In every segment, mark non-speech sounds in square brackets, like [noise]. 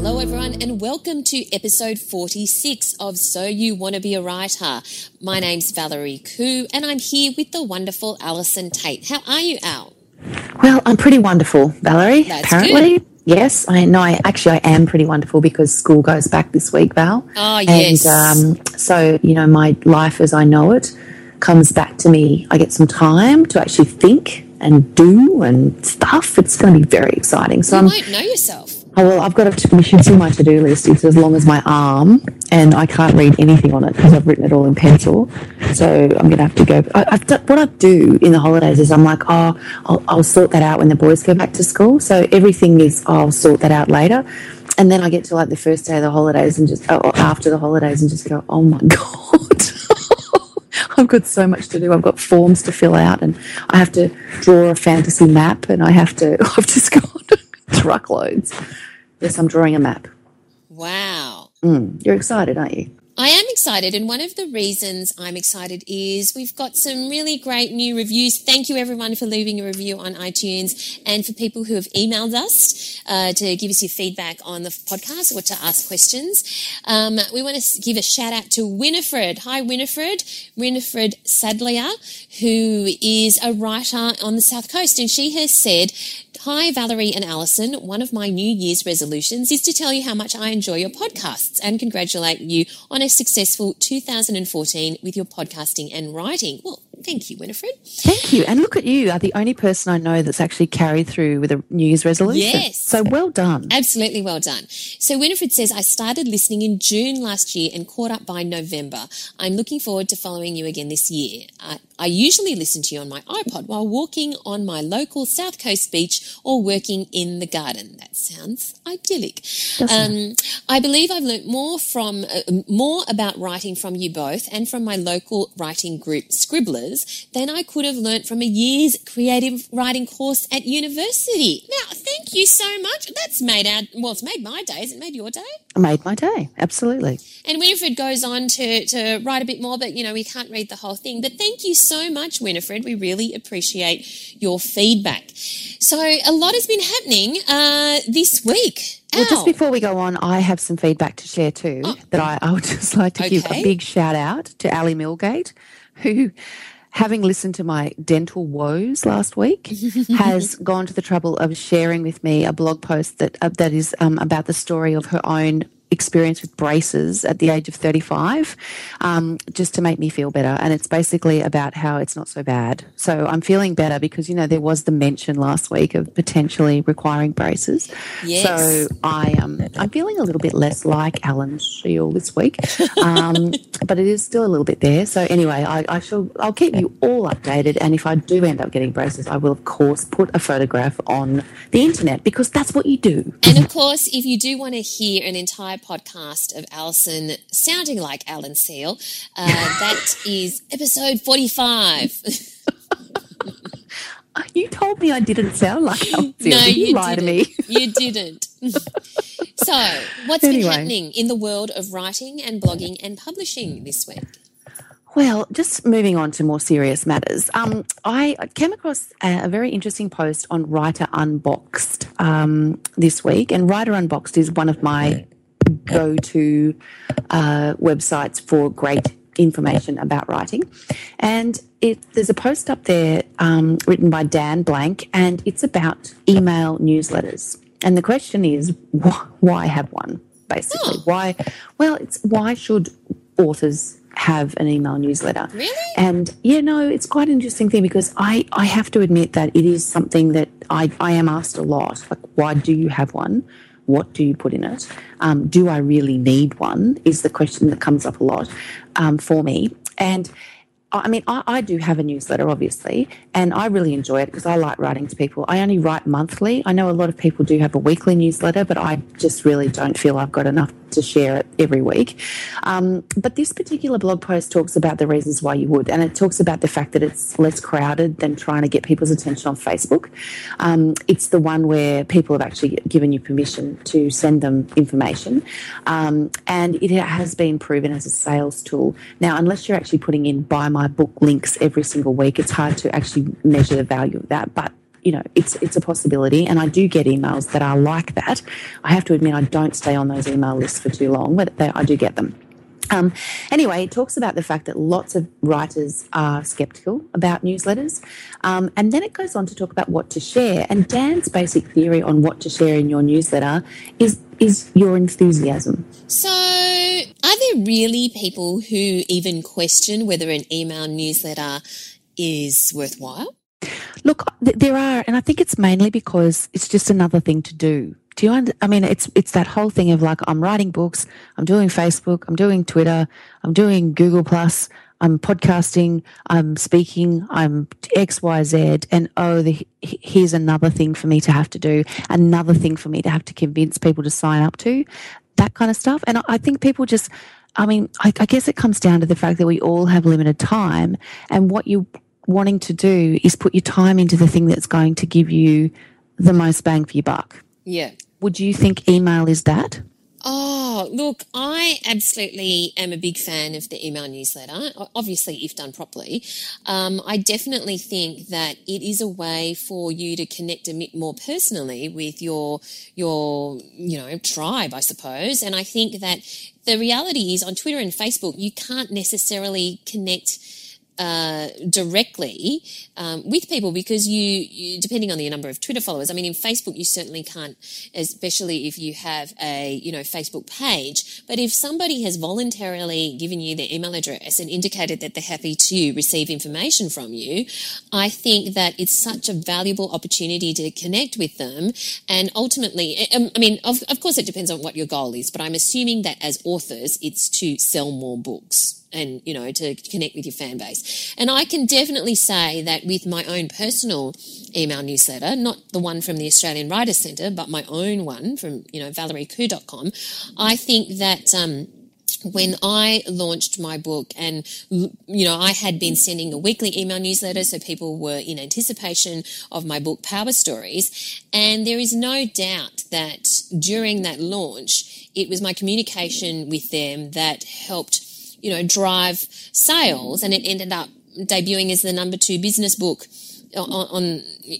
Hello, everyone, and welcome to episode 46 of So You Want to Be a Writer. My name's Valerie Khoo, and I'm here with the wonderful Allison Tait. How are you, Al? Well, I'm pretty wonderful, Valerie. That's apparently. Yes, I know. I actually I am pretty wonderful because school goes back this week, Val. Oh, yes. And um, so you know, my life as I know it comes back to me. I get some time to actually think and do and stuff. It's going to be very exciting. So You I'm won't know yourself. Oh, well, I've got a in my to-do list. It's as long as my arm, and I can't read anything on it because I've written it all in pencil. So I'm going to have to go. I, done, what I do in the holidays is I'm like, oh, I'll, I'll sort that out when the boys go back to school. So everything is, oh, I'll sort that out later. And then I get to like the first day of the holidays and just, oh, oh after the holidays and just go, oh my [laughs] God. I've got so much to do. I've got forms to fill out, and I have to draw a fantasy map, and I have to. [laughs] I've just got [laughs] truckloads. Yes, I'm drawing a map. Wow. Mm, you're excited, aren't you? I am excited, and one of the reasons I'm excited is we've got some really great new reviews. Thank you, everyone, for leaving a review on iTunes and for people who have emailed us uh, to give us your feedback on the podcast or to ask questions. Um, we want to give a shout out to Winifred. Hi, Winifred. Winifred Sadlier, who is a writer on the South Coast, and she has said, Hi, Valerie and Alison. One of my New Year's resolutions is to tell you how much I enjoy your podcasts and congratulate you on a successful 2014 with your podcasting and writing. Well, thank you, Winifred. Thank you. And look at you, are the only person I know that's actually carried through with a New Year's resolution. Yes. So well done. Absolutely well done. So Winifred says, I started listening in June last year and caught up by November. I'm looking forward to following you again this year. I, I usually listen to you on my iPod while walking on my local South Coast beach or working in the garden. That sounds idyllic. Um, I believe I've learnt more from uh, more about writing from you both and from my local writing group Scribblers than I could have learnt from a year's creative writing course at university. Now, thank you so much. That's made our well, it's made my day. Has it made your day? Made my day. Absolutely. And Winifred goes on to, to write a bit more, but you know, we can't read the whole thing. But thank you so much, Winifred. We really appreciate your feedback. So a lot has been happening uh, this week. Well, just before we go on, I have some feedback to share too that I, I would [laughs] just like to give a big shout out to Ali Millgate, who, having listened to my dental woes last week, [laughs] has gone to the trouble of sharing with me a blog post that uh, that is um, about the story of her own experience with braces at the age of 35 um, just to make me feel better and it's basically about how it's not so bad so i'm feeling better because you know there was the mention last week of potentially requiring braces Yes. so I um I'm feeling a little bit less like Alan Shield this week, um, [laughs] but it is still a little bit there. So anyway, I, I shall I'll keep you all updated, and if I do end up getting braces, I will of course put a photograph on the internet because that's what you do. And of course, if you do want to hear an entire podcast of Alison sounding like Alan Seal, uh, that [laughs] is episode 45. You told me I didn't sound like Alan [laughs] Seal. no, you, you lie didn't. to me. [laughs] you didn't. so, what's been happening in the world of writing and blogging and publishing this week? Well, just moving on to more serious matters. Um, I came across a, a very interesting post on Writer Unboxed um, this week, and Writer Unboxed is one of my go-to uh, websites for great information about writing. And it, there's a post up there um, written by Dan Blank, and it's about email newsletters. And the question is, wh- why have one? Basically, why? Well, it's why should authors have an email newsletter. Really? And yeah, no, it's quite an interesting thing because I, I have to admit that it is something that I, I am asked a lot. Like, why do you have one? What do you put in it? Um, do I really need one? Is the question that comes up a lot um, for me. And I mean, I, I, do have a newsletter, obviously, and I really enjoy it because I like writing to people. I only write monthly. I know a lot of people do have a weekly newsletter, but I just really don't feel I've got enough to share it every week. Um, but this particular blog post talks about the reasons why you would, and it talks about the fact that it's less crowded than trying to get people's attention on Facebook. Um, it's the one where people have actually given you permission to send them information, um, and it has been proven as a sales tool. Now, unless you're actually putting in buy my book links every single week, it's hard to actually measure the value of that. But you know, it's it's a possibility, and I do get emails that are like that. I have to admit, I don't stay on those email lists for too long, but they, I do get them. Um, anyway, it talks about the fact that lots of writers are skeptical about newsletters. Um, and then it goes on to talk about what to share. And Dan's basic theory on what to share in your newsletter is, is your enthusiasm. So, are there really people who even question whether an email newsletter is worthwhile? Look, there are, and I think it's mainly because it's just another thing to do. Do you? Under, I mean, it's it's that whole thing of like I'm writing books, I'm doing Facebook, I'm doing Twitter, I'm doing Google Plus, I'm podcasting, I'm speaking, I'm X, Y, Z, and oh, the, here's another thing for me to have to do, another thing for me to have to convince people to sign up to, that kind of stuff. And I think people just, I mean, I, I guess it comes down to the fact that we all have limited time, and what you wanting to do is put your time into the thing that's going to give you the most bang for your buck. Yeah. Would you think email is that? Oh, look, I absolutely am a big fan of the email newsletter, obviously, if done properly. Um, I definitely think that it is a way for you to connect a bit more personally with your, your, you know, tribe, I suppose. And I think that the reality is on Twitter and Facebook, you can't necessarily connect uh, directly um, with people because you, you, depending on the number of Twitter followers. I mean, in Facebook, you certainly can't, especially if you have a you know Facebook page. But if somebody has voluntarily given you their email address and indicated that they're happy to receive information from you, I think that it's such a valuable opportunity to connect with them. And ultimately, um, I mean, of, of course, it depends on what your goal is. But I'm assuming that as authors, it's to sell more books and you know to connect with your fan base and i can definitely say that with my own personal email newsletter not the one from the australian writers centre but my own one from you know valeriekhoo.com i think that um, when I launched my book and, you know, I had been sending a weekly email newsletter, so people were in anticipation of my book, Power Stories. And there is no doubt that during that launch, it was my communication with them that helped you know, drive sales, and it ended up debuting as the number two business book on, on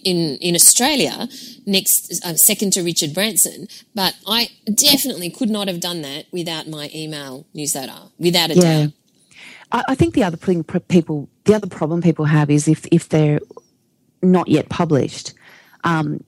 in in Australia, next uh, second to Richard Branson. But I definitely could not have done that without my email newsletter, without a yeah. doubt. I think the other thing people, the other problem people have is if if they're not yet published, um,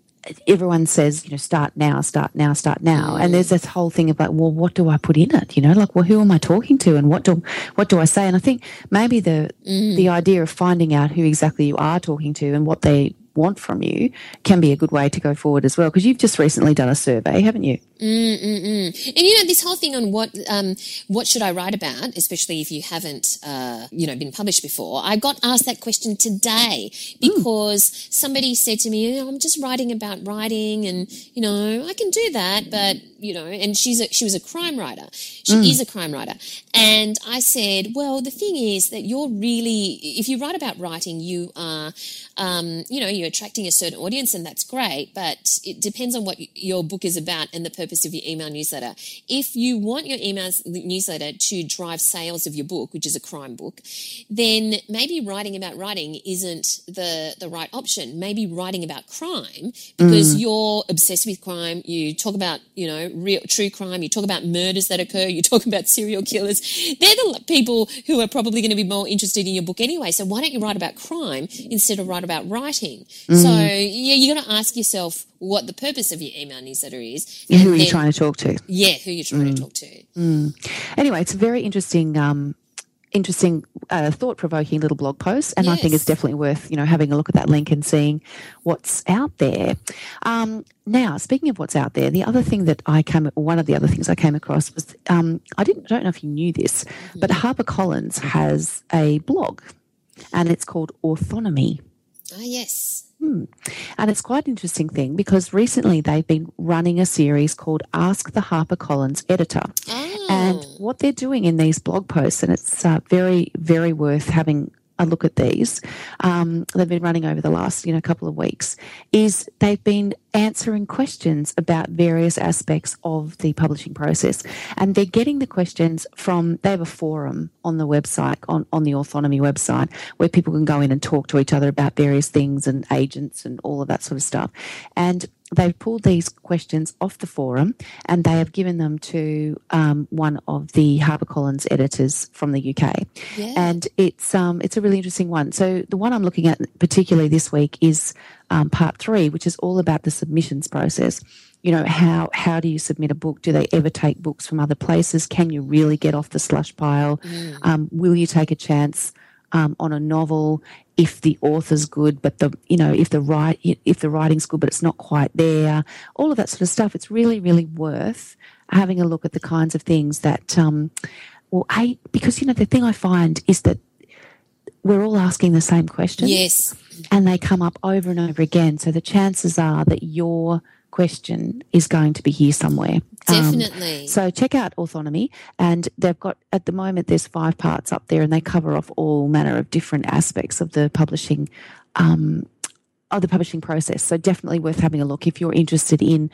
everyone says, you know, start now, start now, start now. And there's this whole thing about, like well, what do I put in it? You know, like, well, who am I talking to and what do, what do I say? And I think maybe the, mm. the idea of finding out who exactly you are talking to and what they want from you can be a good way to go forward as well. Because you've just recently done a survey, haven't you? Mm-mm-mm. And you know this whole thing on what um, what should I write about, especially if you haven't uh, you know been published before. I got asked that question today because mm. somebody said to me, "I'm just writing about writing, and you know I can do that, but you know." And she's a, she was a crime writer. She mm. is a crime writer, and I said, "Well, the thing is that you're really if you write about writing, you are um, you know you're attracting a certain audience, and that's great, but it depends on what your book is about and the purpose." Purpose of your email newsletter. If you want your email newsletter to drive sales of your book, which is a crime book, then maybe writing about writing isn't the, the right option. Maybe writing about crime because mm. you're obsessed with crime. You talk about, you know, real, true crime. You talk about murders that occur. You talk about serial killers. They're the people who are probably going to be more interested in your book anyway. So why don't you write about crime instead of write about writing? Mm. So yeah, you got to ask yourself, what the purpose of your email newsletter is. And who are you trying to talk to? Yeah, who you're trying mm. to talk to. Mm. Anyway, it's a very interesting um, interesting, uh, thought-provoking little blog post, and I think it's definitely worth you know having a look at that link and seeing what's out there. Um, now, speaking of what's out there, the other thing that I came, one of the other things I came across was um, I didn't don't know if you knew this, but HarperCollins has a blog, and it's called Authonomy. Ah, yes. And it's quite an interesting thing because recently they've been running a series called Ask the HarperCollins Editor. Oh. And what they're doing in these blog posts, and it's uh, very, very worth having a look at these. Um, they've been running over the last, you know, couple of weeks. Is they've been answering questions about various aspects of the publishing process, and they're getting the questions from. They have a forum on the website on on the Authonomy website where people can go in and talk to each other about various things and agents and all of that sort of stuff, and they've pulled these questions off the forum and they have given them to um, one of the HarperCollins editors from the UK. Yeah. And it's um, it's a really interesting one. So the one I'm looking at particularly this week is um, part three, which is all about the submissions process. You know how how do you submit a book? Do they ever take books from other places? Can you really get off the slush pile? Um, will you take a chance? Um, on a novel if the author's good, but the you know if the write if the writing's good, but it's not quite there. All of that sort of stuff. It's really really worth having a look at the kinds of things that. Um, well, I because you know the thing I find is that we're all asking the same questions Yes. and they come up over and over again. So the chances are that your question is going to be here somewhere. Um, Definitely. so check out Authonomy, and they've got at the moment there's five parts up there, and they cover off all manner of different aspects of the publishing. Um, of the publishing process. So definitely worth having a look if you're interested in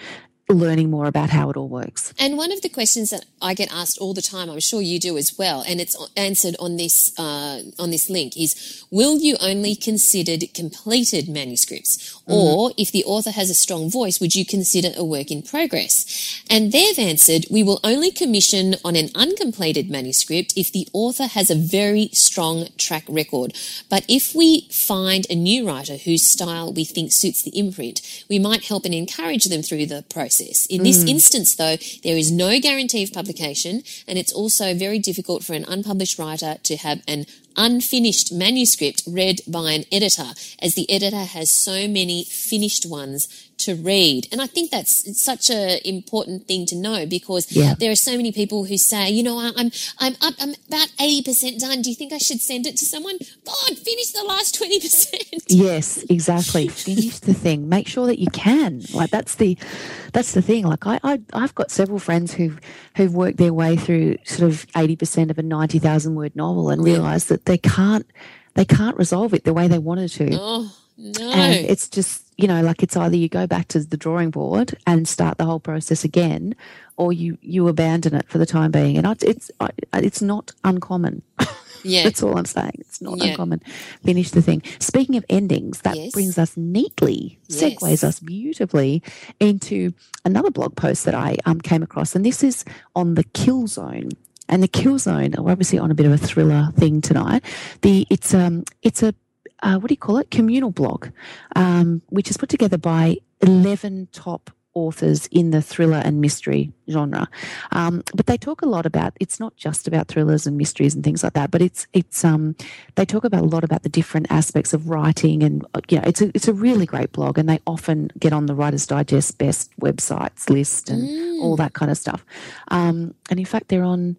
learning more about how it all works. And one of the questions that I get asked all the time, I'm sure you do as well, and it's answered on this uh, on this link is: Will you only consider completed manuscripts, or if the author has a strong voice, would you consider a work in progress? And they've answered: We will only commission on an uncompleted manuscript if the author has a very strong track record. But if we find a new writer whose style we think suits the imprint, we might help and encourage them through the process. In this mm. instance, though, there is no guarantee of publication, and it's also very difficult for an unpublished writer to have an unfinished manuscript read by an editor, as the editor has so many finished ones to read. And I think that's such an important thing to know because Yeah. there are so many people who say, you know, I'm I'm up, I'm about eighty percent done. Do you think I should send it to someone? God, finish the last twenty percent. [laughs] Yes, exactly. Finish the thing. Make sure that you can. Like that's the that's the thing. Like I, I I've got several friends who've who've worked their way through sort of eighty percent of a ninety thousand word novel and realised that they can't they can't resolve it the way they wanted to. Oh no. And it's just, you know, like it's either you go back to the drawing board and start the whole process again, or you you abandon it for the time being. And I- it's I- it's not uncommon. yeah. [laughs] That's all I'm saying. It's not Yeah. uncommon. Finish the thing. Speaking of endings, that Yes. brings us neatly, segues Yes. us beautifully into another blog post that I um, came across, and this is on the Kill Zone. And the Kill Zone, we're obviously on a bit of a thriller thing tonight. The it's um it's a uh, what do you call it? Communal blog, um, which is put together by eleven top authors in the thriller and mystery genre. Um, but they talk a lot about it's not just about thrillers and mysteries and things like that, but it's it's um, they talk about a lot about the different aspects of writing and uh, you know it's a it's a really great blog and they often get on the Writers Digest best websites list and all that kind of stuff. Um, and in fact, they're on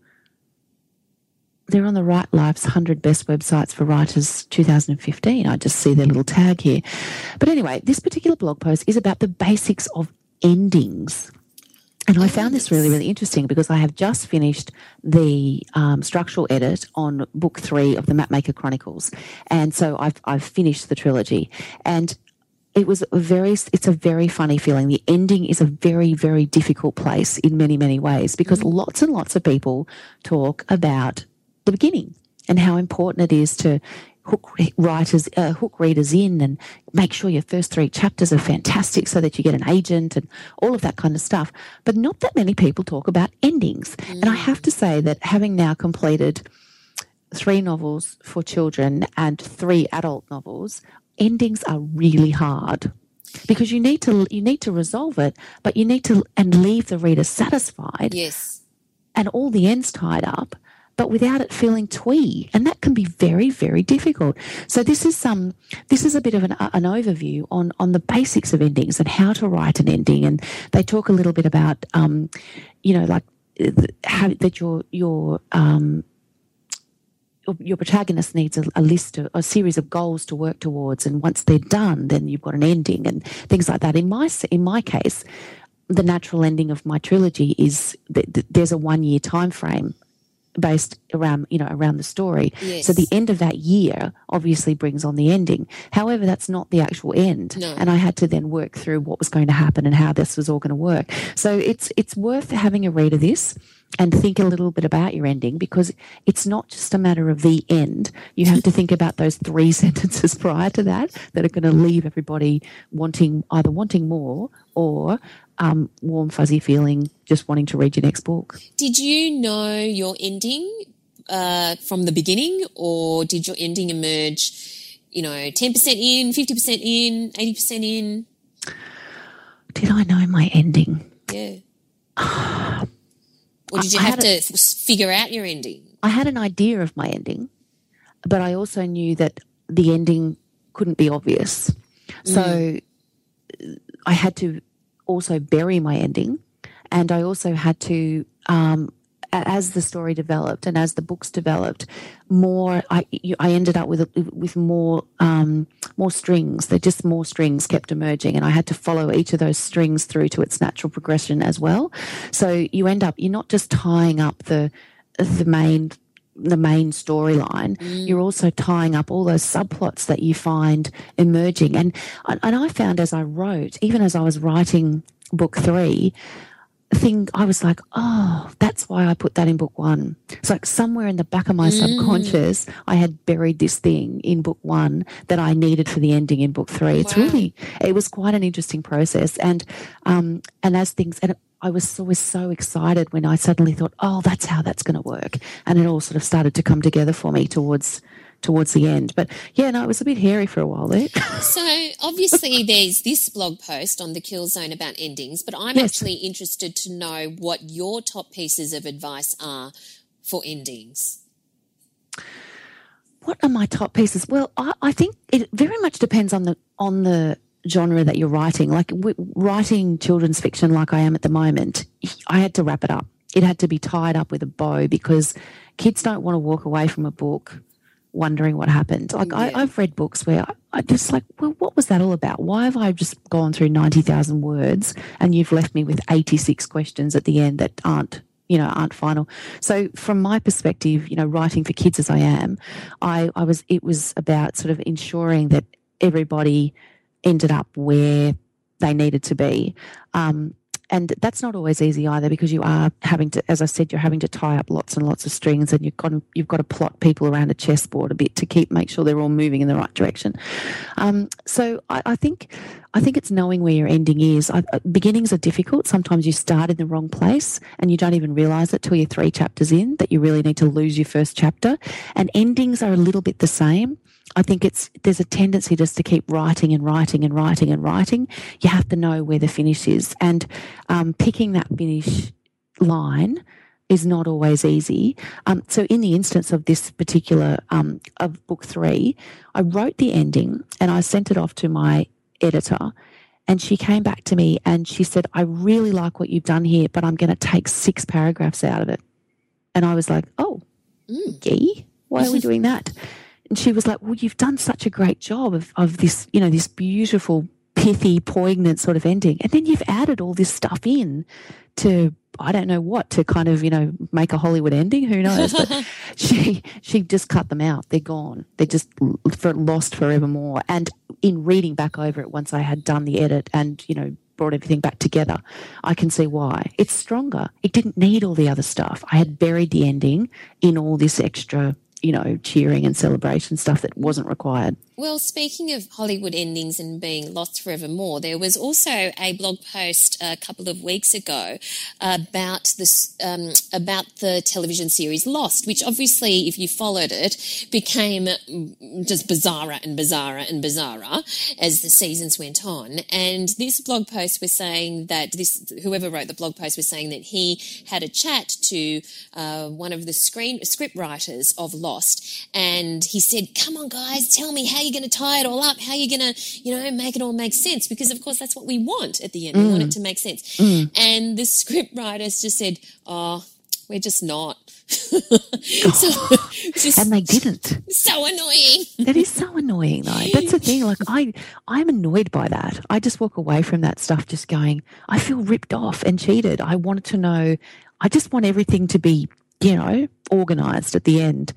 they're on the Write Life's 100 Best Websites for Writers 2015. I just see their little tag here. But anyway, this particular blog post is about the basics of endings. And I found this really, really interesting because I have just finished the um, structural edit on book three of the Mapmaker Chronicles. And so I've, I've finished the trilogy. And it was a very it's a very funny feeling the ending is a very very difficult place in many many ways because lots and lots of people talk about the beginning and how important it is to hook writers uh, hook readers in and make sure your first three chapters are fantastic so that you get an agent and all of that kind of stuff. But not that many people talk about endings. And i have to say that having now completed three novels for children and three adult novels, endings are really hard. Because you need to you need to resolve it, but you need to and leave the reader satisfied. Yes. and all the ends tied up. But without it feeling twee, and that can be very, very difficult. So this is some, um, this is a bit of an, an overview on on the basics of endings and how to write an ending, and they talk a little bit about, um, you know, like how that your your um, your protagonist needs a, a list of a series of goals to work towards, and once they're done, then you've got an ending and things like that. In my in my case, the natural ending of my trilogy is that there's a one year time frame based around you know around the story yes. so the end of that year obviously brings on the ending however that's not the actual end no. and i had to then work through what was going to happen and how this was all going to work so it's it's worth having a read of this and think a little bit about your ending because it's not just a matter of the end. You have to think about those three [laughs] sentences prior to that that are going to leave everybody wanting either wanting more or um, warm, fuzzy feeling, just wanting to read your next book. Did you know your ending uh, from the beginning, or did your ending emerge, you know, 10% in, 50% in, 80% in? Did I know my ending? Yeah. [sighs] or did you I have to a, figure out your ending? I had an idea of my ending, but I also knew that the ending couldn't be obvious. So mm. I had to also bury my ending, and I also had to, um, as the story developed and as the books developed, more I I ended up with with more um, more strings. There just more strings kept emerging, and I had to follow each of those strings through to its natural progression as well. So you end up you're not just tying up the the main the main storyline, mm. you're also tying up all those subplots that you find emerging. And and I found as I wrote, even as I was writing book three, thing I was like, oh, that's why I put that in book one. It's like somewhere in the back of my mm. subconscious, I had buried this thing in book one that I needed for the ending in book three. Wow. It's really, it was quite an interesting process. And, um, and as things, and I was always so excited when I suddenly thought, oh, that's how that's going to work. And it all sort of started to come together for me towards towards the end. But yeah, no, it was a bit hairy for a while there. [laughs] so obviously there's this blog post on the Kill Zone about endings, but I'm yes. actually interested to know what your top pieces of advice are for endings. What are my top pieces? Well, I, I think it very much depends on the on the genre that you're writing. Like w- writing children's fiction, like I am at the moment, I had to wrap it up. It had to be tied up with a bow because kids don't want to walk away from a book wondering what happened. Like yeah. I, have read books where I, I, just like, well, what was that all about? Why have I just gone through ninety thousand words and you've left me with eighty six questions at the end that aren't you know aren't final so from my perspective you know writing for kids as i am i i was it was about sort of ensuring that everybody ended up where they needed to be. Um, and that's not always easy either because you are having to, as I said, you're having to tie up lots and lots of strings, and you've got to, you've got to plot people around a chessboard a bit to keep make sure they're all moving in the right direction. Um, so I, I, think I think it's knowing where your ending is. I, uh, beginnings are difficult. Sometimes you start in the wrong place and you don't even realize it till you're three chapters in that you really need to lose your first chapter. And endings are a little bit the same. I think it's there's a tendency just to keep writing and writing and writing and writing. You have to know where the finish is, and um, picking that finish line is not always easy. Um, so, in the instance of this particular um, of book three, I wrote the ending and I sent it off to my editor. And she came back to me and she said, I really like what you've done here, but I'm going to take six paragraphs out of it. And I was like, oh, mm. gee, why are we [laughs] doing that? And she was like, Well, you've done such a great job of, of this, you know, this beautiful, pithy, poignant sort of ending. And then you've added all this stuff in to I don't know what to kind of you know make a Hollywood ending. Who knows? But [laughs] she she just cut them out. They're gone. They're just for, lost forevermore. And in reading back over it, once I had done the edit and you know brought everything back together, I can see why it's stronger. It didn't need all the other stuff. I had buried the ending in all this extra you know, cheering and celebration stuff that wasn't required. Well, speaking of Hollywood endings and being lost forevermore, there was also a blog post a couple of weeks ago about this um, about the television series Lost, which obviously, if you followed it, became just bizarrer and bizarrer and bizarrer as the seasons went on. And this blog post was saying that this whoever wrote the blog post was saying that he had a chat to uh, one of the screen script writers of Lost, and he said, "Come on, guys, tell me how." You going to tie it all up? How are you going to, you know, make it all make sense? Because of course that's what we want at the end. Mm. We want it to make sense. Mm. And the script writers just said, "Oh, we're just not." [laughs] so, [laughs] just and they didn't. So annoying. that is so annoying, though. That's the thing. Like I, I'm annoyed by that. I just walk away from that stuff, just going, I feel ripped off and cheated. I wanted to know. I just want everything to be, you know, organized at the end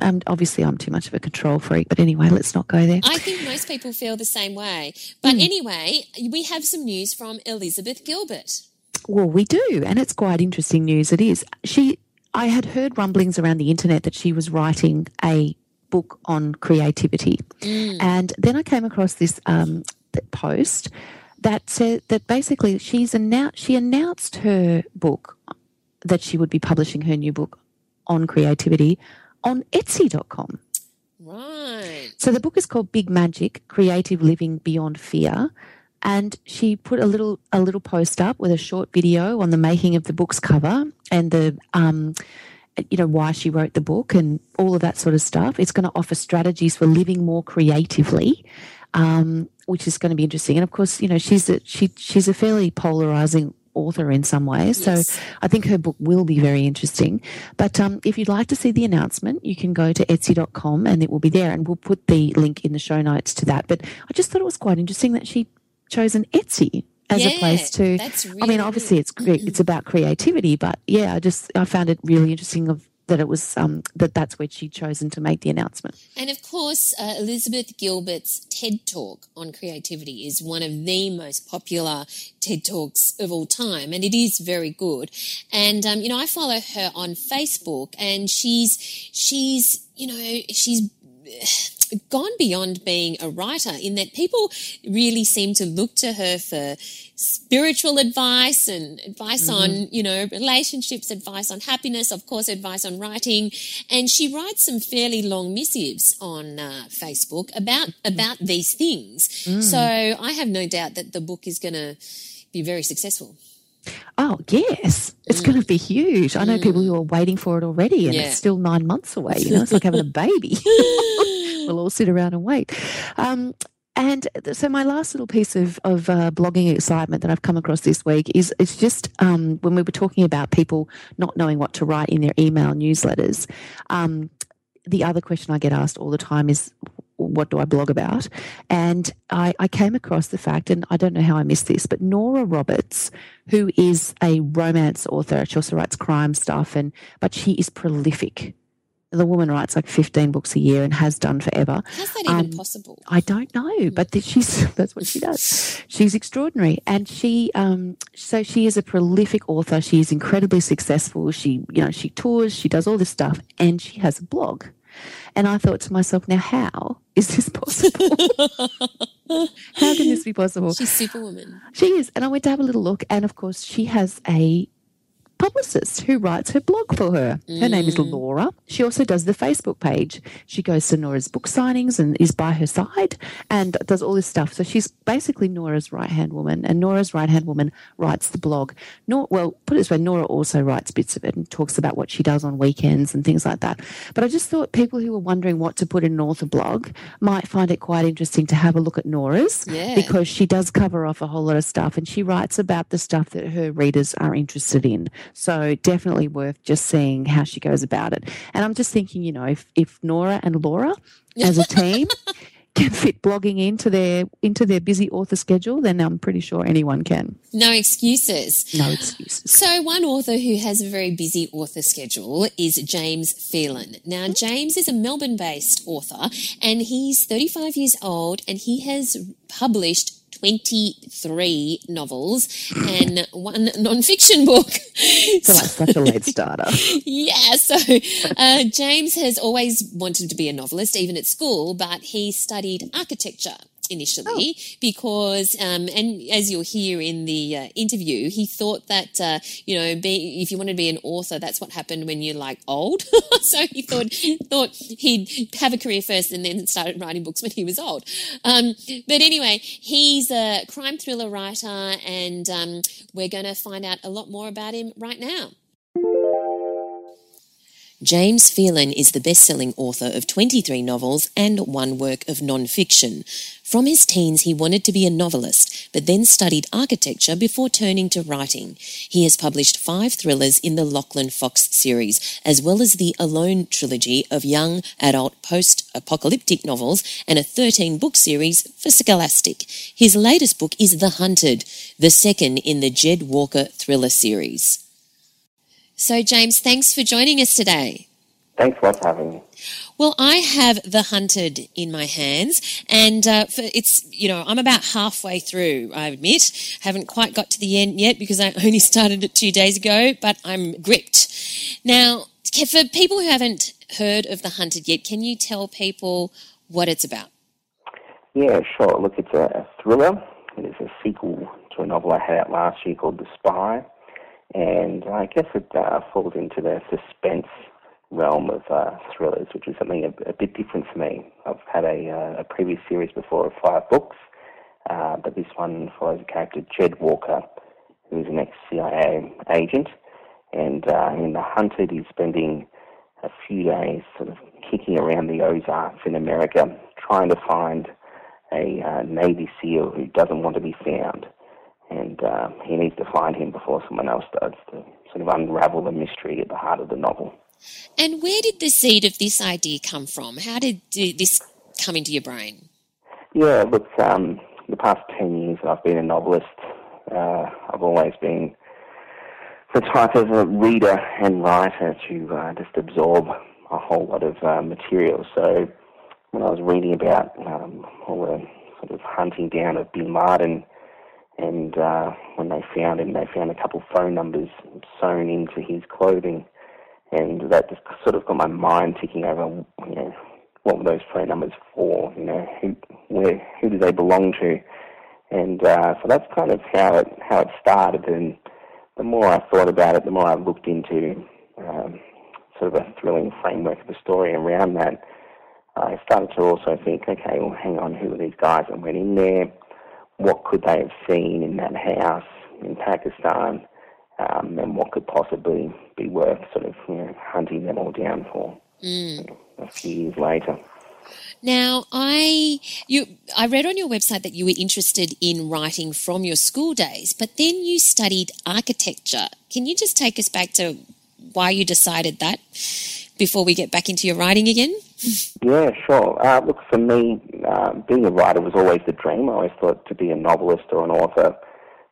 um, obviously I'm too much of a control freak, but anyway, let's not go there. I think most people feel the same way. But mm. anyway, we have some news from Elizabeth Gilbert. Well, we do, and it's quite interesting news. It is. She, I had heard rumblings around the internet that she was writing a book on creativity, mm. and then I came across this um, post that said that basically she's announced she announced her book that she would be publishing her new book on creativity on Etsy.com. Right. So the book is called Big Magic: Creative Living Beyond Fear, and she put a little a little post up with a short video on the making of the book's cover and the um, you know why she wrote the book and all of that sort of stuff. It's going to offer strategies for living more creatively. Um, which is going to be interesting, and of course, you know she's a, she she's a fairly polarizing author in some ways. Yes. So I think her book will be very interesting. But um, if you'd like to see the announcement, you can go to etsy.com and it will be there. And we'll put the link in the show notes to that. But I just thought it was quite interesting that she chose an Etsy as yeah, a place to. Really I mean, obviously it's it's about creativity, but yeah, I just I found it really interesting of that it was um, that that's where she'd chosen to make the announcement. And of course, uh, Elizabeth Gilbert's TED Talk on creativity is one of the most popular TED Talks of all time, and it is very good. And um, you know, I follow her on Facebook, and she's she's you know she's gone beyond being a writer in that people really seem to look to her for spiritual advice and advice mm-hmm. on, you know, relationships, advice on happiness, of course, advice on writing. And she writes some fairly long missives on uh, Facebook about, about these things. Mm. So I have no doubt that the book is going to be very successful. Oh, yes. It's mm. going to be huge. I know mm. people who are waiting for it already and yeah. it's still nine months away. You know, it's like having a baby. [laughs] we'll all sit around and wait. Um, and so my last little piece of, of uh, blogging excitement that I've come across this week is it's just um, when we were talking about people not knowing what to write in their email newsletters. Um, the other question I get asked all the time is, what do I blog about? And I, I, came across the fact, and I don't know how I missed this, but Nora Roberts, who is a romance author, she also writes crime stuff, and but she is prolific the woman writes like 15 books a year and has done forever. How's that even um, possible? I don't know, but she's [laughs] that's what she does. [laughs] She's extraordinary, and she um, so she is a prolific author. She is incredibly successful. She you know she tours, she does all this stuff, and she has a blog. And I thought to myself, now how is this possible? [laughs] how can this be possible? She's superwoman. She is, and I went to have a little look, and of course she has a publicist who writes her blog for her. Her mm. name is mm. Laura. She also does the Facebook page. She goes to Nora's book signings and is by her side and does all this stuff. So she's basically Nora's right hand woman, and Nora's right hand woman writes the blog. Nor, well, put it this way, Nora also writes bits of it and talks about what she does on weekends and things like that. But I just thought people who were wondering what to put in an author blog might find it quite interesting to have a look at Nora's yeah. because she does cover off a whole lot of stuff and she writes about the stuff that her readers are interested in. So definitely worth just seeing how she goes about it. And I'm just thinking, you know, if, if Nora and Laura as a team [laughs] can fit blogging into their into their busy author schedule, then I'm pretty sure anyone can. No excuses. No excuses. So one author who has a very busy author schedule is James Phelan. Now hmm. James is a Melbourne-based author and he's 35 years old and he has published 23 novels and one non-fiction book. [laughs] so like [laughs] such a late starter. yeah, so uh, James has always wanted to be a novelist, even at school, but he studied architecture initially oh. because, um, and as you'll hear in the uh, interview, he thought that uh, you know, be, if you want to be an author, that's what happened when you're like old. [laughs] so he thought thought he'd have a career first and then started writing books when he was old. Um, but anyway, he's a crime thriller writer, and um, we're going to find out a lot more about him right now. James Phelan is the best selling author of 23 novels and one work of non fiction. From his teens, he wanted to be a novelist, but then studied architecture before turning to writing. He has published five thrillers in the Lachlan Fox series, as well as the Alone trilogy of young adult post apocalyptic novels and a 13 book series for Scholastic. His latest book is The Hunted, the second in the Jed Walker thriller series. So, James, thanks for joining us today. Thanks for having me. Well, I have The Hunted in my hands, and uh, it's, you know, I'm about halfway through, I admit. Haven't quite got to the end yet because I only [laughs] started it two days ago, but I'm gripped. Now, for people who haven't heard of The Hunted yet, can you tell people what it's about? Yeah, sure. Look, it's a thriller. It is a sequel to a novel I had out last year called The Spy and I guess it uh, falls into the suspense realm of uh, thrillers, which is something a, a, bit different for me. I've had a, uh, a previous series before of five books, uh, but this one follows a character, Jed Walker, who's an ex-CIA agent, and uh, in The Hunted, he's spending a few days sort of kicking around the Ozarks in America, trying to find a uh, Navy SEAL who doesn't want to be found and um, he needs to find him before someone else does to sort of unravel the mystery at the heart of the novel. And where did the seed of this idea come from? How did this come into your brain? Yeah, look, um, the past 10 years that I've been a novelist. Uh, I've always been the type of a reader and writer to uh, just absorb a whole lot of uh, material. So when I was reading about um, all the sort of hunting down of Bin Laden, and uh, when they found him, they found a couple phone numbers sewn into his clothing, and that just sort of got my mind ticking over. You know, what were those phone numbers for? You know, who, where, who do they belong to? And uh, so that's kind of how it how it started. And the more I thought about it, the more I looked into um, sort of a thrilling framework of the story around that. I started to also think, okay, well, hang on, who are these guys that went in there? what could they have seen in that house in Pakistan, um, and what could possibly be worth sort of you know, hunting them all down for mm. a few years later. Now, I you I read on your website that you were interested in writing from your school days, but then you studied architecture. Can you just take us back to why you decided that before we get back into your writing again? Yeah, sure. Uh, look, for me, uh, being a writer was always the dream. I always thought to be a novelist or an author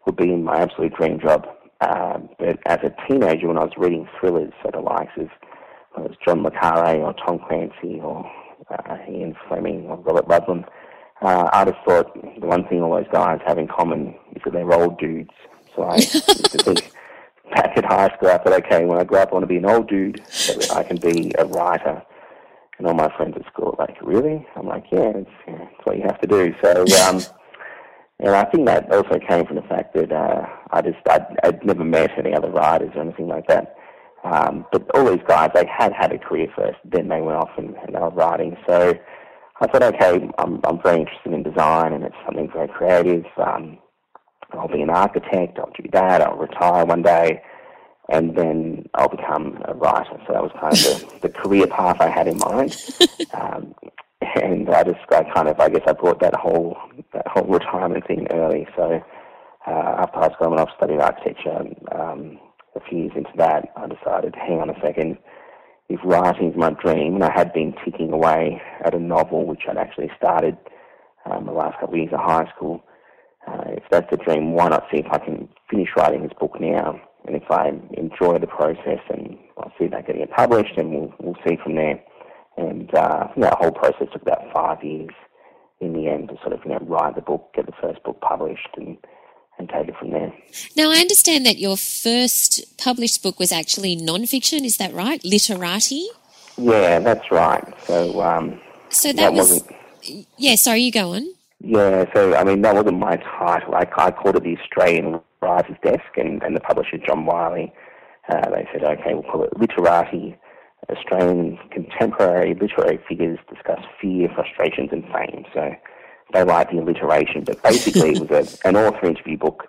would be my absolute dream job. Uh, but as a teenager, when I was reading thrillers for the likes of whether John Le Carre or Tom Clancy or uh, Ian Fleming or Robert Ludlum, uh, I just thought the one thing all those guys have in common is that they're old dudes. So I used to [laughs] think back at high school, I thought, okay, when I grow up, I want to be an old dude so that I can be a writer. And all my friends at school were like, really? I'm like, yeah, it's, yeah, it's what you have to do. So, um, and I think that also came from the fact that uh, I just, I'd, I'd never met any other writers or anything like that. Um, but all these guys, they had had a career first, then they went off and, and they were writing. So I thought, okay, I'm, I'm very interested in design and it's something very creative. Um, I'll be an architect, I'll do that, I'll retire one day and then I'll become a writer. So that was kind of the, the career path I had in mind. [laughs] Um, and I just, I kind of, I guess I brought that whole, that whole retirement thing early. So uh, after high school, I went off architecture. Um, a few years into that, I decided, hang on a second, if writing's my dream, and I had been ticking away at a novel which I'd actually started um, the last couple of years of high school, uh, if that's the dream, why not see if I can finish writing this book now? And if I enjoy the process and I'll see that getting it published and we'll, we'll see from there. And uh, that whole process took about five years in the end to sort of, you know, write the book, get the first book published and, and take it from there. Now, I understand that your first published book was actually non-fiction. Is that right? Literati. Yeah, that's right. So, um, so that, that was. wasn't. Yeah, sorry, you go on. Yeah, so I mean that wasn't my title. I, I called it the Australian Writer's Desk, and, and the publisher John Wiley. Uh, they said, okay, we'll call it Literati. Australian contemporary literary figures discuss fear, frustrations, and fame. So they like the alliteration, but basically it was a, an author interview book,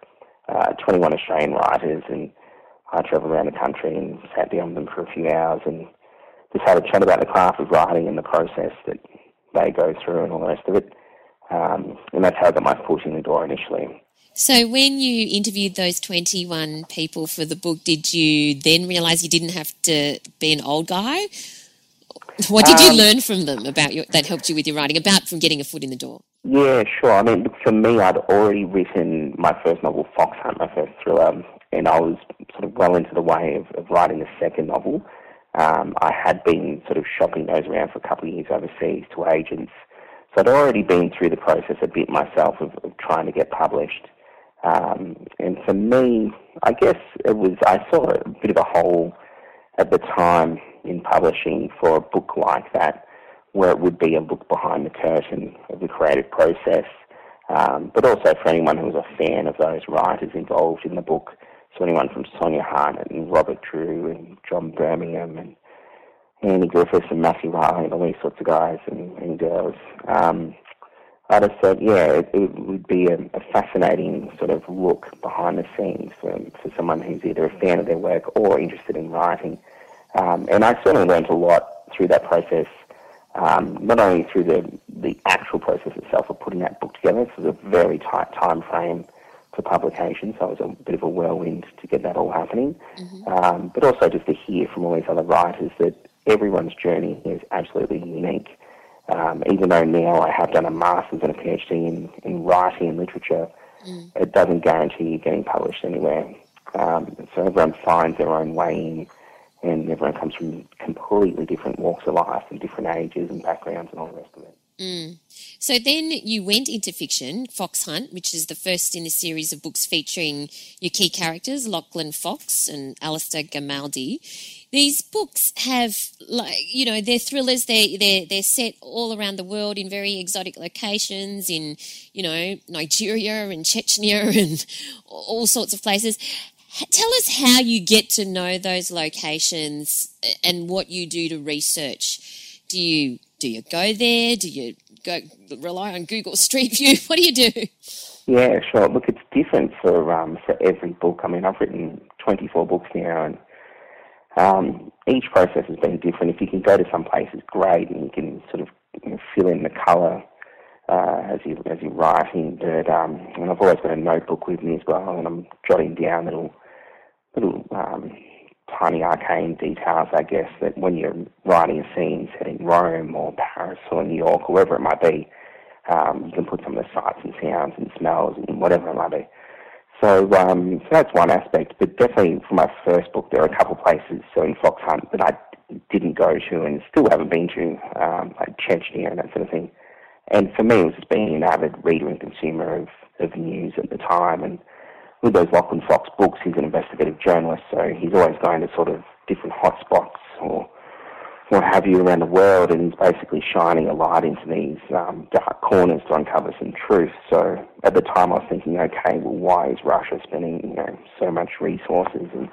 uh, 21 Australian writers, and I travelled around the country and sat down with them for a few hours and just had a chat about the craft of writing and the process that they go through and all the rest of it. Um, and that's how I got my foot in the door initially. So, when you interviewed those 21 people for the book, did you then realise you didn't have to be an old guy? What did you Um, learn from them about your, that helped you with your writing, about from getting a foot in the door? Yeah, sure. I mean, for me, I'd already written my first novel, Fox Hunt, my first thriller, and I was sort of well into the way of, of writing the second novel. Um, I had been sort of shopping those around for a couple of years overseas to agents, so I'd already been through the process a bit myself of, of trying to get published. Um, and for me, I guess it was, I saw a bit of a hole at the time in publishing for a book like that, where it would be a look behind the curtain of the creative process, um, but also for anyone who was a fan of those writers involved in the book. So anyone from Sonya Hartnett and Robert Drewe and John Birmingham and Andy Griffiths and Matthew Reilly and all these sorts of guys and, and girls. Um, I just thought, yeah, it, it would be a, a fascinating sort of look behind the scenes for, for someone who's either a fan of their work or interested in writing. Um, and I certainly learned a lot through that process, um, not only through the, the actual process itself of putting that book together, it was a very tight time frame for publication, so it was a bit of a whirlwind to get that all happening, um, but also just to hear from all these other writers that everyone's journey is absolutely unique. Um, even though now I have done a master's and a PhD in, in writing and literature, it doesn't guarantee you getting published anywhere. Um, so everyone finds their own way in, and everyone comes from completely different walks of life and different ages and backgrounds and all the rest of it. Mm. So then you went into fiction, Fox Hunt, which is the first in a series of books featuring your key characters, Lachlan Fox and Alistair Gamaldi. These books have, like, you know, they're thrillers. They're, they're, they're set all around the world in very exotic locations in, you know, Nigeria and Chechnya [laughs] and all sorts of places. Tell us how you get to know those locations and what you do to research. Do you do you go there? Do you go rely on Google Street View? [laughs] What do you do? Yeah, sure. Look, it's different for um, for every book. I mean, I've written 24 books now, and um, each process has been different. If you can go to some places, great, and you can sort of you know, fill in the colour uh, as you as you're writing. But um, and I've always got a notebook with me as well, and I'm jotting down little little um, tiny arcane details, I guess, that when you're writing a scene set in Rome or Paris or New York or wherever it might be, um, you can put some of the sights and sounds and smells and whatever it might be. So, um, so that's one aspect, but definitely for my first book, there are a couple of places, so in Fox Hunt, that I didn't go to and still haven't been to, um, like Chechnya and that sort of thing. And for me, it was just being an avid reader and consumer of, of news at the time. And with those Lachlan Fox books, he's an investigative journalist, so he's always going to sort of different hotspots or what have you around the world, and he's basically shining a light into these um, dark corners to uncover some truth. So at the time, I was thinking, okay, well, why is Russia spending you know so much resources and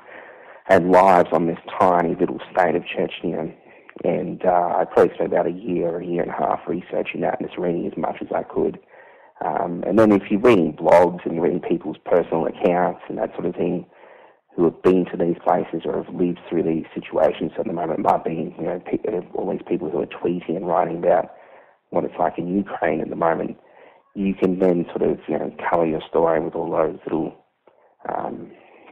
and lives on this tiny little state of Chechnya? And uh, I probably spent about a year, a year and a half researching that and just reading as much as I could. Um, and then if you're reading blogs and you're reading people's personal accounts and that sort of thing, who have been to these places or have lived through these situations at the moment might be, you know, uh, all these people who are tweeting and writing about what it's like in Ukraine at the moment. You can then sort of, you know, colour your story with all those little, um,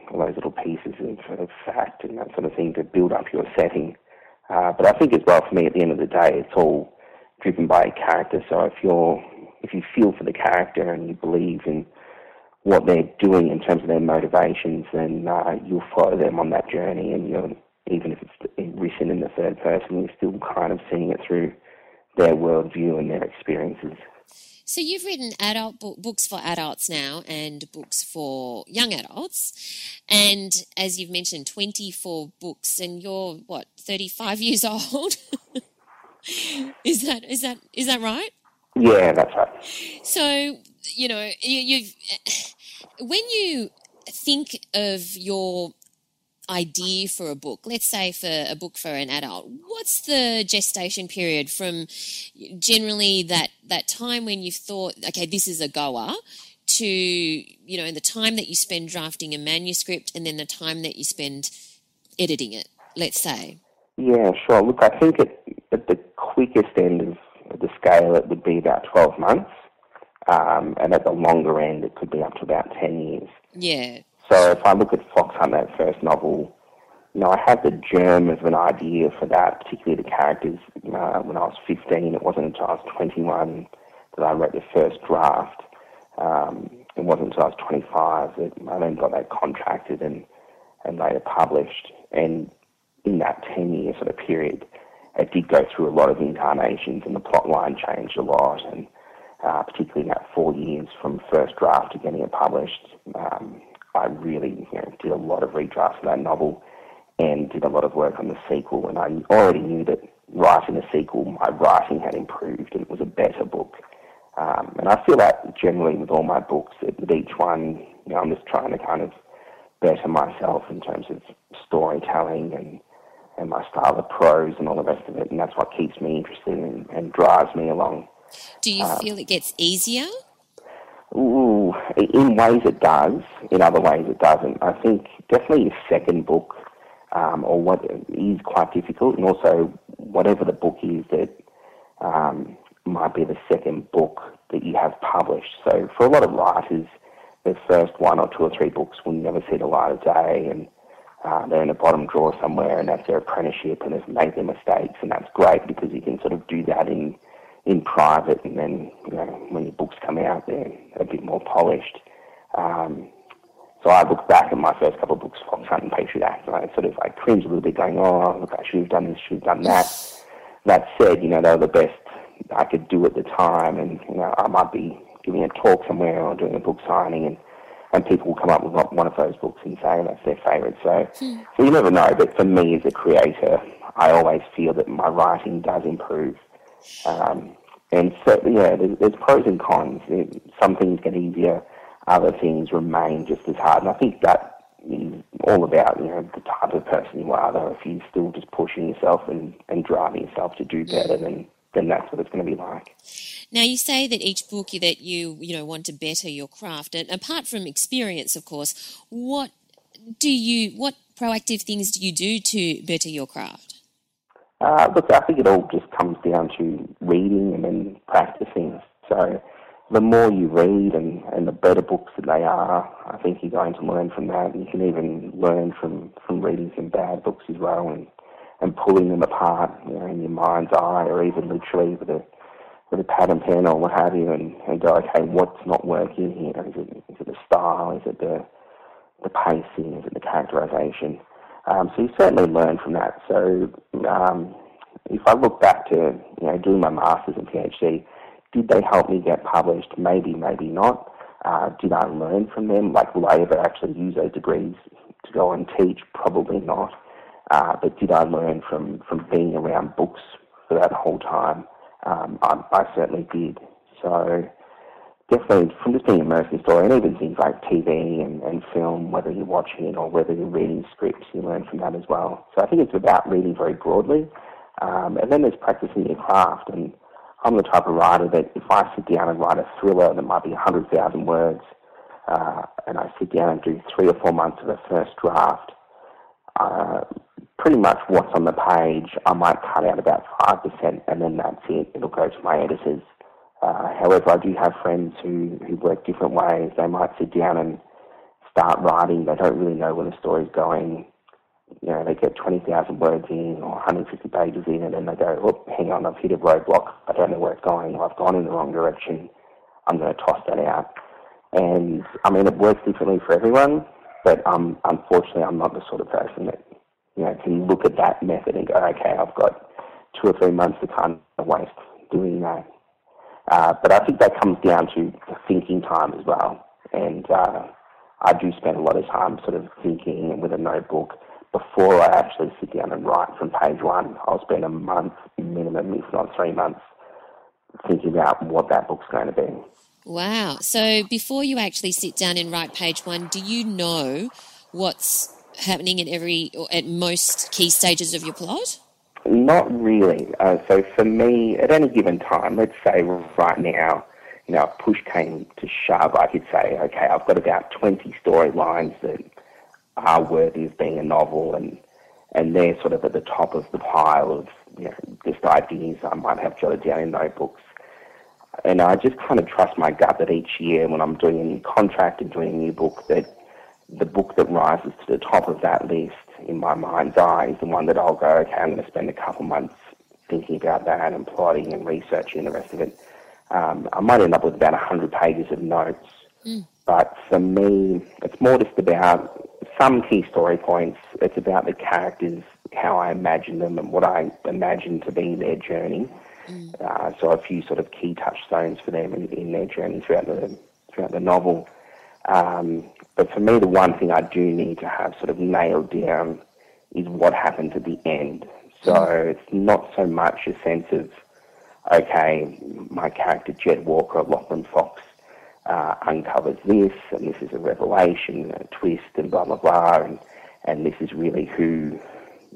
all those little pieces of, of fact and that sort of thing to build up your setting. Uh, but I think as well for me, at the end of the day, it's all driven by character. So if you're, if you feel for the character and you believe in what they're doing in terms of their motivations, then uh, you'll follow them on that journey. And you're, even if it's written in the third person, you're still kind of seeing it through their worldview and their experiences. So you've written adult bo- books for adults now and books for young adults, and as you've mentioned, twenty-four books, and you're what thirty-five [laughs] years old. [laughs] is that is that is that right? Yeah, that's right. So you know you, you've when you think of your idea for a book, let's say for a book for an adult, what's the gestation period from generally that, that time when you've thought, okay, this is a goer, to, you know, the time that you spend drafting a manuscript and then the time that you spend editing it, let's say? Yeah, sure. Look, I think at, at the quickest end of the scale, it would be about 12 months. Um, and at the longer end, it could be up to about 10 years. Yeah. So if I look at Fox Hunt, that first novel, you know, I had the germ of an idea for that, particularly the characters. Uh, when I was 15, it wasn't until I was 21 that I wrote the first draft. Um, it wasn't until I was 25 that I then got that contracted and, and later published. And in that 10 year sort of period, it did go through a lot of incarnations and the plot line changed a lot. And uh, particularly in that four years from first draft to getting it published, um, I really you know, did a lot of redrafts of that novel and did a lot of work on the sequel. And I already knew that writing a sequel, my writing had improved and it was a better book. Um, and I feel that generally with all my books, with each one, you know, I'm just trying to kind of better myself in terms of storytelling and and my style of prose and all the rest of it. And that's what keeps me interested and, and drives me along. Do you uh, feel it gets easier? Ooh, in ways it does. In other ways it doesn't. I think definitely the second book, um, or what is quite difficult, and also whatever the book is that um, might be the second book that you have published. So for a lot of writers, the first one or two or three books will never see the light of day, and uh, they're in a bottom drawer somewhere, and that's their apprenticeship, and they've made their mistakes, and that's great because you can sort of do that in in private, and then you know when your books come out, they're a bit more polished. Um, so I look back at my first couple of books, Fox Hunt and Patriot Act, and I sort of I cringe a little bit, going, "Oh, look, I should have done this, should have done that." That said, you know they were the best I could do at the time, and you know I might be giving a talk somewhere or doing a book signing, and and people will come up with one of those books and say that's their favourite. So, hmm. so you never know. But for me as a creator, I always feel that my writing does improve. Um, and so, yeah, there's, there's, pros and cons. Some things get easier, other things remain just as hard. And I think that is all about you know the type of person you are. Though, if you're still just pushing yourself and, and driving yourself to do better, then then that's what it's going to be like. Now, you say that each book that you you know want to better your craft, and apart from experience, of course, what do you what proactive things do you do to better your craft? Uh, look, I think it all just comes down to reading and then practicing. So the more you read and, and the better books that they are, I think you're going to learn from that. And you can even learn from, from reading some bad books as well and, and pulling them apart, you know, in your mind's eye or even literally with a with a pad and pen or what have you and, and go, okay, what's not working here? Is it, is it the style? Is it the, the pacing? Is it the characterization? Um, so you certainly learn from that. So um, if I look back to you know doing my masters and PhD, did they help me get published? Maybe, maybe not. Uh, did I learn from them? Like, will I ever actually use those degrees to go and teach? Probably not. Uh, but did I learn from from being around books for that whole time? Um, I, I certainly did. So definitely from just being immersed in story and even things like TV and, and film, whether you're watching it or whether you're reading scripts, you learn from that as well. So I think it's about reading very broadly. Um, and then there's practicing your craft. And I'm the type of writer that if I sit down and write a thriller that might be 100,000 words, uh, and I sit down and do three or four months of a first draft, uh, pretty much what's on the page, I might cut out about 5% and then that's it. It'll go to my editors uh, however, I do have friends who, who work different ways. They might sit down and start writing. They don't really know where the story's going. You know, they get 20,000 words in or 150 pages in and then they go, oh, hang on, I've hit a roadblock. I don't know where it's going or I've gone in the wrong direction. I'm going to toss that out. And, I mean, it works differently for everyone, but um, unfortunately I'm not the sort of person that, you know, can look at that method and go, okay, I've got two or three months to kind of waste doing that Uh, but I think that comes down to thinking time as well. And uh, I do spend a lot of time sort of thinking with a notebook before I actually sit down and write from page one. I'll spend a month minimum, if not three months, thinking about what that book's going to be. Wow. So before you actually sit down and write page one, do you know what's happening at every or at most key stages of your plot? Not really. Uh, so for me, at any given time, let's say right now, you know, push came to shove, I could say, okay, I've got about 20 storylines that are worthy of being a novel, and and they're sort of at the top of the pile of you know, just ideas I might have jotted down in notebooks. And I just kind of trust my gut that each year when I'm doing a new contract and doing a new book, that the book that rises to the top of that list in my mind's eye is the one that I'll go, okay, I'm going to spend a couple months thinking about that and plotting and researching the rest of it. Um, I might end up with about 100 pages of notes. Mm. But for me, it's more just about some key story points. It's about the characters, how I imagine them, and what I imagine to be their journey. Mm. Uh, so a few sort of key touchstones for them in, in their journey throughout the throughout the novel. Um, but for me, the one thing I do need to have sort of nailed down is what happens at the end. So mm. it's not so much a sense of, okay, my character Jed Walker, Lachlan Fox, uh, uncovers this, and this is a revelation, a twist, and blah blah blah, and and this is really who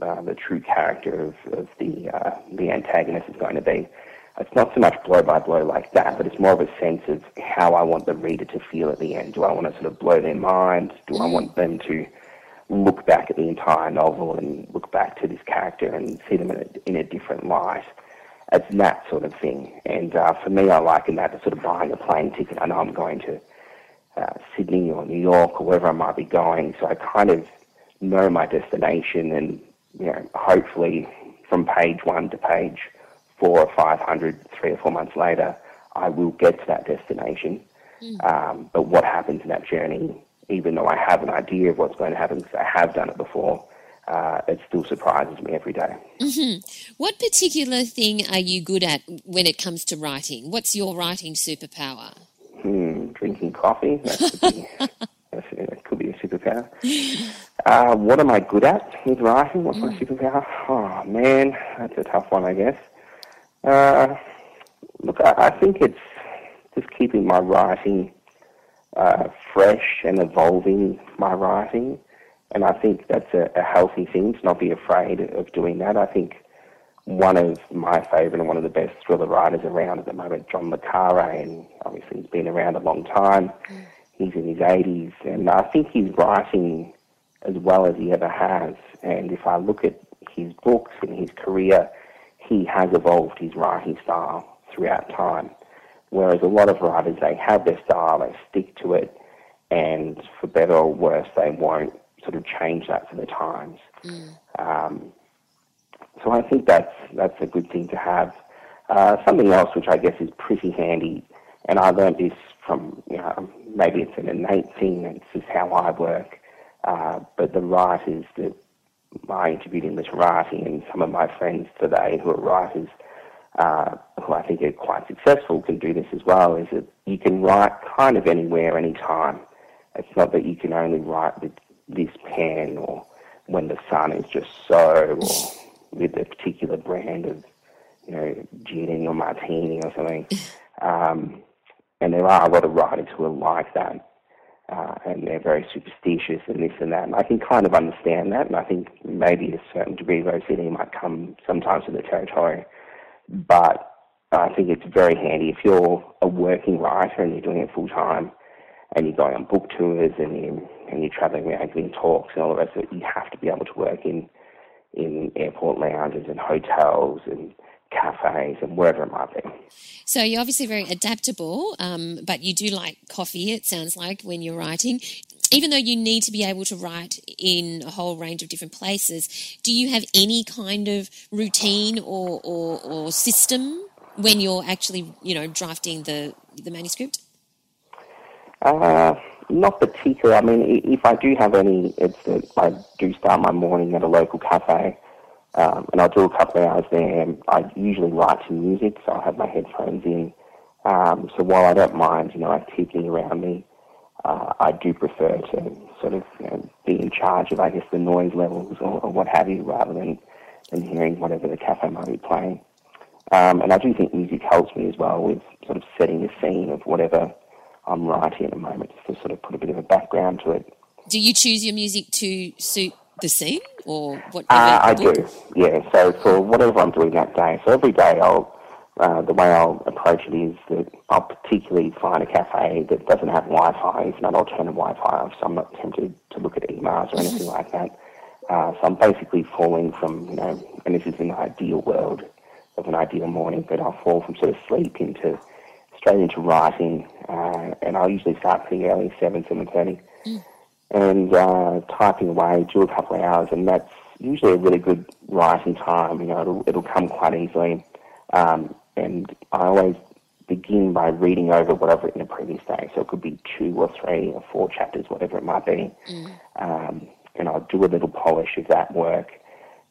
uh, the true character of, of the uh, the antagonist is going to be. It's not so much blow by blow like that, but it's more of a sense of how I want the reader to feel at the end. Do I want to sort of blow their mind? Do I want them to look back at the entire novel and look back to this character and see them in a, in a different light? it's that sort of thing. And uh, for me, I liken that to sort of buying a plane ticket. I know I'm going to uh, Sydney or New York or wherever I might be going, so I kind of know my destination, and you know, hopefully from page one to page four or five hundred, three or four months later, I will get to that destination. Mm. Um, but what happens in that journey, even though I have an idea of what's going to happen because I have done it before, uh, it still surprises me every day. Mm-hmm. What particular thing are you good at when it comes to writing? What's your writing superpower? Hmm, drinking coffee. That could be, [laughs] that could be a superpower. Uh, what am I good at with writing? What's mm. my superpower? Oh, man, that's a tough one, I guess. Uh, look, I, I, think it's just keeping my writing uh, fresh and evolving my writing. And I think that's a, a healthy thing to not be afraid of doing that. I think one of my favourite and one of the best thriller writers around at the moment, John Le and obviously he's been around a long time. He's in his 80s, and I think he's writing as well as he ever has. And if I look at his books and his career, he has evolved his writing style throughout time. Whereas a lot of writers, they have their style, they stick to it, and for better or worse, they won't sort of change that for the times. Mm. Um, so I think that's that's a good thing to have. Uh, something else which I guess is pretty handy, and I learned this from you know, maybe it's an innate thing, and it's just how I work. Uh, but the writers that I interviewed in literati and some of my friends today who are writers, uh, who I think are quite successful, can do this as well. Is that you can write kind of anywhere, anytime. It's not that you can only write with this pen or when the sun is just so or with a particular brand of you know gin or martini or something. [laughs] Um, and there are a lot of writers who are like that. Uh, and they're very superstitious and this and that. And I can kind of understand that, and I think maybe a certain degree of OCD might come sometimes with the territory. But I think it's very handy if you're a working writer and you're doing it full time, and you're going on book tours and you're and you're traveling around giving talks and all the rest of it, you have to be able to work in in airport lounges and hotels and cafes and wherever it might be. So you're obviously very adaptable, um, but you do like coffee. It sounds like when you're writing. Even though you need to be able to write in a whole range of different places, do you have any kind of routine or, or, or system when you're actually, you know, drafting the the manuscript? Uh, not particular. I mean, if I do have any, it's that I do start my morning at a local cafe, um, and I'll do a couple of hours there. And I usually write some music, so I'll have my headphones in, Um, so while I don't mind, you know, activity around me, uh, I do prefer to sort of you know, be in charge of, I guess, the noise levels or, or what have you, rather than, than hearing whatever the cafe might be playing. Um, and I do think music helps me as well with sort of setting the scene of whatever I'm writing at the moment, just to sort of put a bit of a background to it. Do you choose your music to suit the scene, or what? Uh, I do, yeah. So for whatever I'm doing that day, so every day I'll uh, the way I'll approach it is that I'll particularly find a cafe that doesn't have Wi-Fi, if not, turn Wi-Fi, so I'm not tempted to look at emails or anything like that. Uh, so I'm basically falling from, you know, and this is an ideal world of an ideal morning, but I'll fall from sort of sleep into straight into writing, uh, and I'll usually start pretty early, seven, seven thirty, mm. And uh, typing away, do a couple of hours, and that's usually a really good writing time. You know, it'll it'll come quite easily. Um, and I always begin by reading over what I've written the previous day. So it could be two or three or four chapters, whatever it might be. Mm. Um, and I'll do a little polish of that work.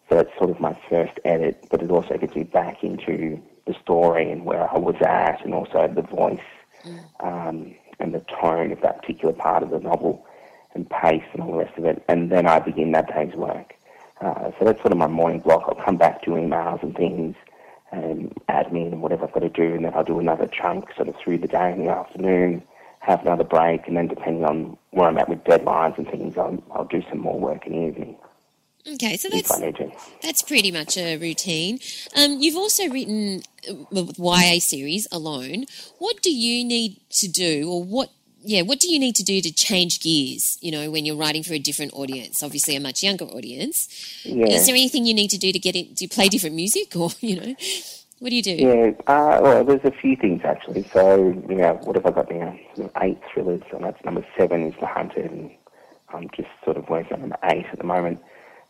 So that's sort of my first edit, but it also gets me back into the story and where I was at, and also the voice mm. um, and the tone of that particular part of the novel, and pace and all the rest of it. And then I begin that day's work. Uh, so that's sort of my morning block. I'll come back to emails and things and admin and whatever I've got to do, and then I'll do another chunk sort of through the day in the afternoon, have another break, and then depending on where I'm at with deadlines and things, I'll, I'll do some more work in the evening. Okay, so that's that's pretty much a routine. Um, you've also written uh, YA series alone. What do you need to do, or what yeah, what do you need to do to change gears, you know, when you're writing for a different audience, obviously a much younger audience? Yeah. Is there anything you need to do to get it? Do you play different music or, [laughs] you know, what do you do? Yeah, uh, well, there's a few things actually. So, you know, what have I got now? Eight thrillers, and that's number seven is The Hunted, and I'm just sort of working on number eight at the moment.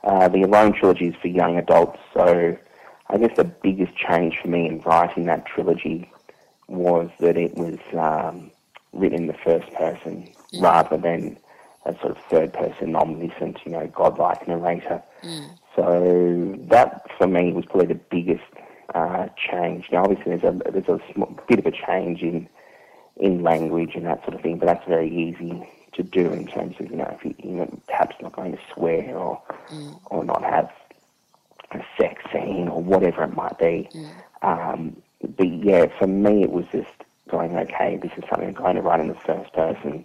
Uh, the Alone trilogy is for young adults, so I guess the biggest change for me in writing that trilogy was that it was um, written in the first person mm. rather than a sort of third person, omniscient, you know, godlike narrator. Mm. So that for me was probably the biggest uh, change. Now, obviously, there's a there's a small, bit of a change in in language and that sort of thing, but that's very easy to do in terms of you know if you, you know, perhaps not going to swear or mm. or not have a sex scene or whatever it might be. Mm. Um, but yeah, for me, it was just going, okay, this is something I'm going to write in the first person.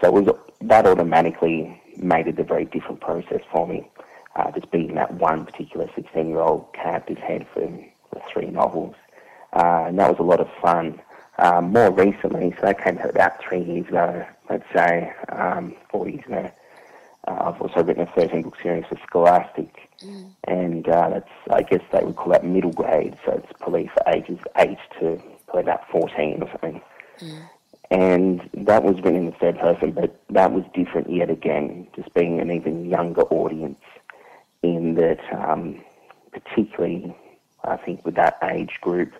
So it was, that automatically made it a very different process for me. Uh, just being that one particular 16 year old character's head for the three novels. Uh, and that was a lot of fun. Um, more recently, so that came out about three years ago, let's say, um, four years ago. Uh, I've also written a 13 book series for Scholastic, mm. and uh, that's, I guess they would call that middle grade, so it's probably for ages 8 to probably about 14 or something. Mm. And that was written in the third person, but that was different yet again, just being an even younger audience in that, um, particularly, I think, with that age group,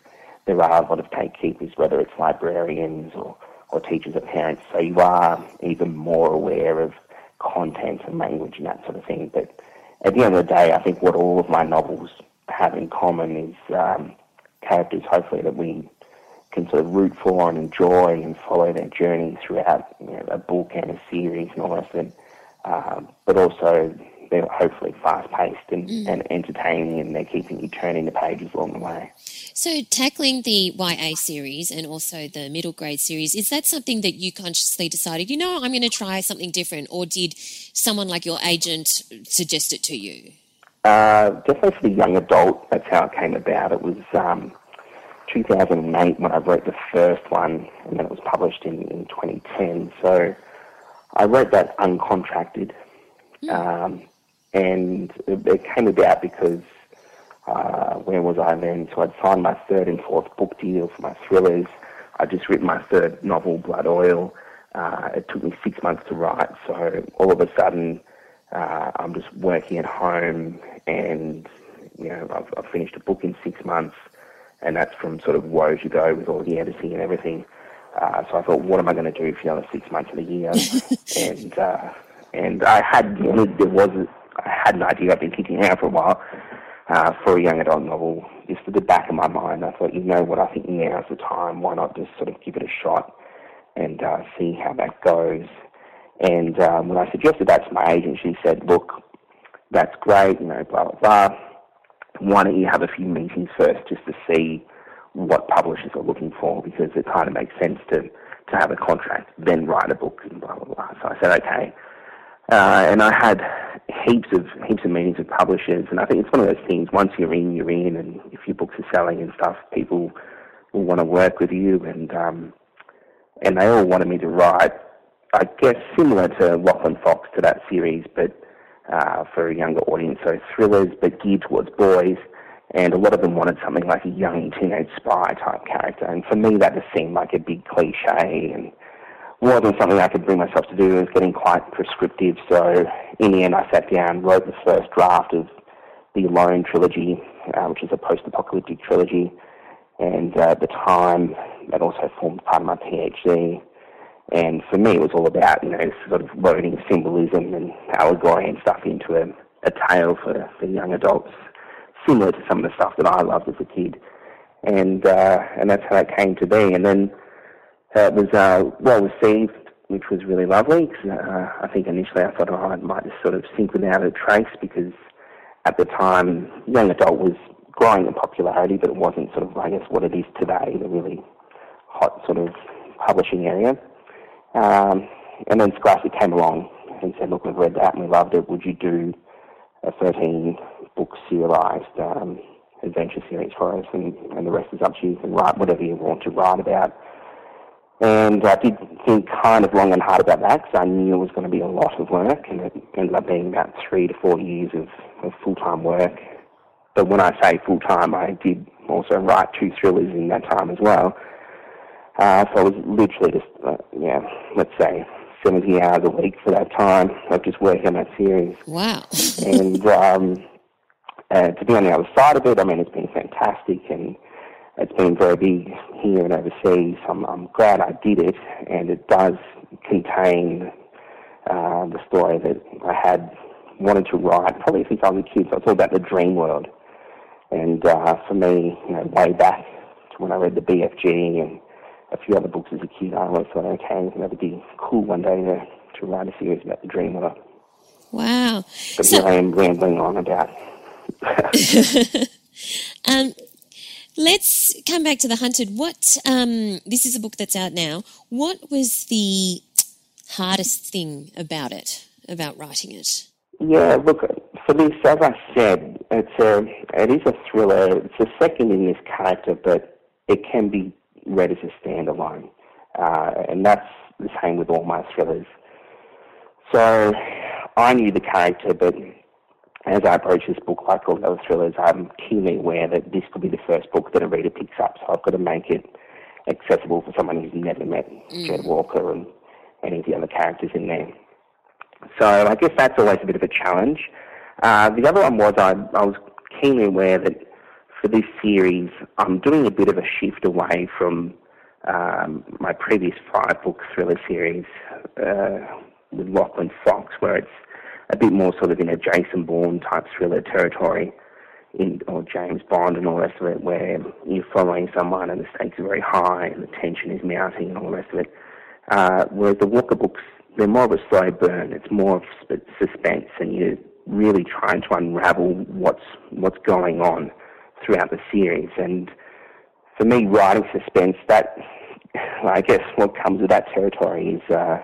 there are a lot of gatekeepers, whether it's librarians or, or teachers or parents. So you are even more aware of content and language and that sort of thing. But at the end of the day, I think what all of my novels have in common is um, characters, hopefully, that we can sort of root for and enjoy and follow their journey throughout you know, a book and a series and all that stuff. Um, but also they're hopefully fast paced and, mm. and entertaining and they're keeping you turning the pages along the way. So, tackling the YA series and also the middle grade series, is that something that you consciously decided, you know, I'm going to try something different, or did someone like your agent suggest it to you? Uh, definitely for the young adult, that's how it came about. It was um, 2008 when I wrote the first one, and then it was published in, in 2010. So I wrote that uncontracted, mm. um, and it, it, came about because uh, where was I then? So I'd signed my third and fourth book deal for my thrillers. I'd just written my third novel, Blood Oil. Uh, it took me six months to write, so all of a sudden uh, I'm just working at home, and you know I've, I've finished a book in six months and that's from sort of woe to go with all the editing and everything. Uh, so I thought, what am I going to do for the other six months of the year? [laughs] and uh, and I had there was I had an idea I've been kicking around for a while uh, for a young adult novel, just at the back of my mind, I thought, you know what, I think now's the time. Why not just sort of give it a shot and uh, see how that goes? And um, when I suggested that to my agent, she said, look, that's great, you know, blah, blah, blah. Why don't you have a few meetings first just to see what publishers are looking for because it kind of makes sense to, to have a contract, then write a book and blah, blah, blah. So I said, okay. Uh, and I had heaps of heaps of meetings with publishers, and I think it's one of those things. Once you're in, you're in, and if your books are selling and stuff, people will want to work with you, and um, and they all wanted me to write. I guess similar to Lachlan Fox to that series, but uh, for a younger audience. So thrillers, but geared towards boys, and a lot of them wanted something like a young teenage spy type character. And for me, that just seemed like a big cliche and wasn't something I could bring myself to do. It was getting quite prescriptive. So in the end, I sat down, wrote the first draft of the Alone trilogy, uh, which is a post-apocalyptic trilogy. And uh, at the time, that also formed part of my PhD. And for me, it was all about, you know, sort of loading symbolism and allegory and stuff into a, a tale for, for young adults, similar to some of the stuff that I loved as a kid. And, uh, and that's how it came to be. And then uh, it was uh, well received, which was really lovely. Cause, uh, I think initially I thought, oh, I might just sort of sink without a trace because at the time, young adult was growing in popularity, but it wasn't sort of, I guess, what it is today, the really hot sort of publishing area. Um, and then Scholastic came along and said, look, we've read that and we loved it. Would you do a 13 book serialized um, adventure series for us? And, and the rest is up to you. You can write whatever you want to write about. And I did think kind of long and hard about that because I knew it was going to be a lot of work and it ended up being about three to four years of, of full-time work. But when I say full-time, I did also write two thrillers in that time as well. Uh, so it was literally just, uh, yeah, let's say 70 hours a week for that time of just working on that series. Wow. [laughs] and um, uh, to be on the other side of it, I mean, it's been fantastic and it's been very big here and overseas. I'm, I'm glad I did it, and it does contain uh, the story that I had wanted to write probably since I was a kid. So it's all about the dream world. And uh, for me, you know, way back to when I read the BFG and a few other books as a kid, I always thought, okay, that would be cool one day to, to write a series about the dream world. Wow. But so, here I am rambling on about. [laughs] um, let's come back to the hunted. What um, this is a book that's out now. What was the hardest thing about it, about writing it? Yeah, look, for this, as I said, it's a it is a thriller. It's a second in this character, but it can be read as a standalone, uh, and that's the same with all my thrillers. So I knew the character, but as I approach this book, like all the other thrillers, I'm keenly aware that this could be the first book that a reader picks up. So I've got to make it accessible for someone who's never met mm. Jed Walker and any of the other characters in there. So I guess that's always a bit of a challenge. Uh, the other one was I, I was keenly aware that for this series, I'm doing a bit of a shift away from um, my previous five book thriller series uh, with Lachlan Fox, where it's a bit more sort of in a Jason Bourne type thriller territory, in or James Bond and all the rest of it, where you're following someone and the stakes are very high and the tension is mounting and all the rest of it. Uh, whereas the Walker books, they're more of a slow burn. It's more of suspense, and you're really trying to unravel what's what's going on throughout the series. And for me, writing suspense, that I guess what comes with that territory is uh,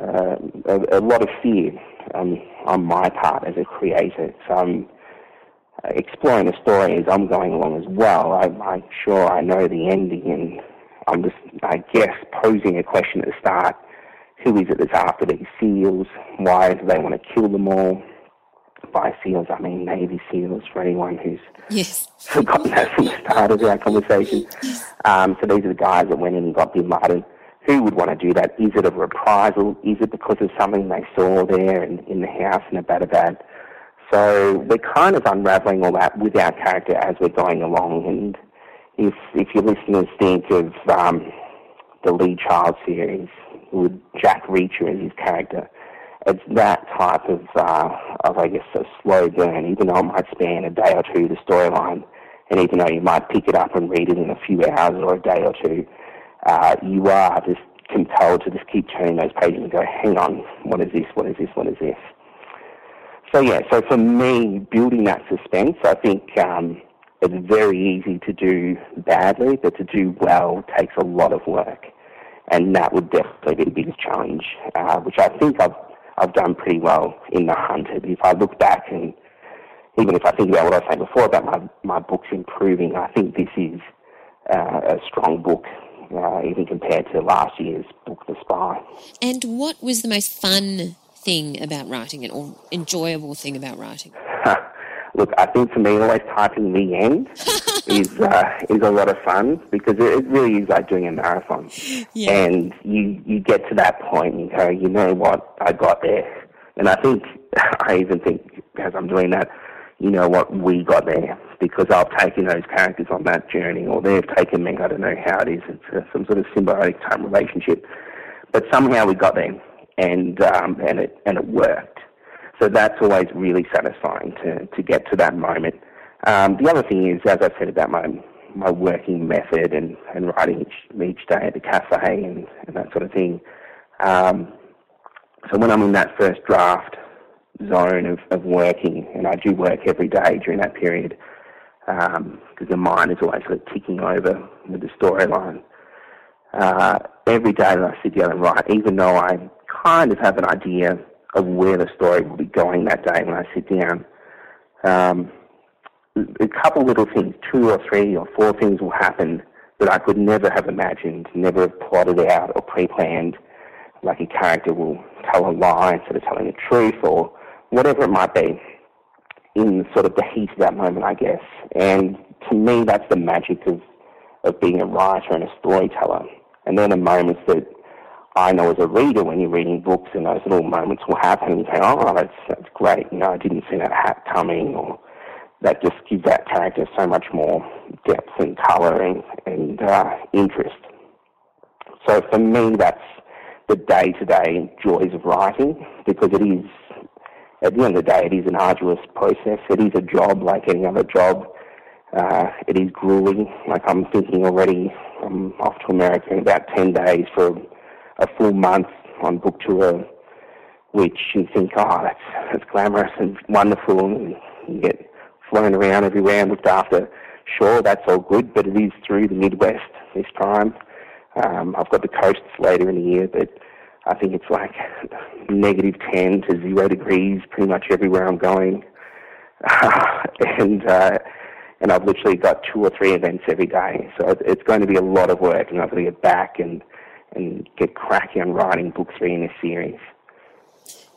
uh, a, a, lot of fear um, on my part as a creator. So I'm exploring the story as I'm going along as well. I, I'm sure I know the ending, and I'm just, I guess, posing a question at the start. Who is it that's after these seals? Why do they want to kill them all? By seals, I mean Navy SEALs for anyone who's yes. [laughs] forgotten that from the start of our conversation. Um, so these are the guys that went in and got Bin Laden who would want to do that? Is it a reprisal? Is it because of something they saw there in, in the house in Abbottabad? So we're kind of unravelling all that with our character as we're going along. And if if your listeners think of um, the Lee Child series with Jack Reacher as his character, it's that type of, uh, of I guess, a slow burn, even though it might span a day or two, the storyline, and even though you might pick it up and read it in a few hours or a day or two, uh, you are just compelled to just keep turning those pages and go, hang on, what is this, what is this, what is this? So yeah, so for me, building that suspense, I think um, it's very easy to do badly, but to do well takes a lot of work. And that would definitely be the biggest challenge, uh, which I think I've I've done pretty well in the hunted. If I look back and even if I think about what I was saying before about my, my books improving, I think this is uh, a strong book, uh, even compared to last year's book, The Spy. And what was the most fun thing about writing it, or enjoyable thing about writing? [laughs] Look, I think for me, always typing the end [laughs] is uh, is a lot of fun because it, really is like doing a marathon. Yeah. And you you get to that point and you go, you know what, I got there. And I think [laughs] I even think as I'm doing that, you know what, we got there because I've taken those characters on that journey, or they've taken me. I don't know how it is. It's uh, some sort of symbiotic time relationship, but somehow we got there, and um, and it and it worked. So that's always really satisfying to, to get to that moment. Um, the other thing is, as I said about my my working method and, and writing each, each day at the cafe and, and that sort of thing. Um, so when I'm in that first draft zone of, of working, and I do work every day during that period, because um, the mind is always sort of ticking over with the storyline. Uh, every day that I sit down and write, even though I kind of have an idea of where the story will be going that day when I sit down. Um, a couple little things, two or three or four things will happen that I could never have imagined, never have plotted out or pre-planned. Like a character will tell a lie instead of telling the truth, or whatever it might be, in sort of the heat of that moment, I guess. And to me, that's the magic of of being a writer and a storyteller. And then the moments that I know as a reader when you're reading books and those little moments will happen and you say, oh, that's, that's great. You know, I didn't see that hat coming or that just gives that character so much more depth and colour and, and uh, interest. So for me, that's the day-to-day joys of writing because it is, at the end of the day, it is an arduous process. It is a job like any other job. Uh, it is grueling. Like I'm thinking already, I'm off to America in about 10 days for a full month on book tour, which you think, oh, that's, that's glamorous and wonderful, and you get flown around everywhere and looked after. Sure, that's all good, but it is through the Midwest this time. Um, I've got the coasts later in the year, but I think it's like [laughs] negative 10 to zero degrees pretty much everywhere I'm going. [laughs] and, uh, and I've literally got two or three events every day. So it's going to be a lot of work, and I've got to get back and and get cracking on writing book three in this series.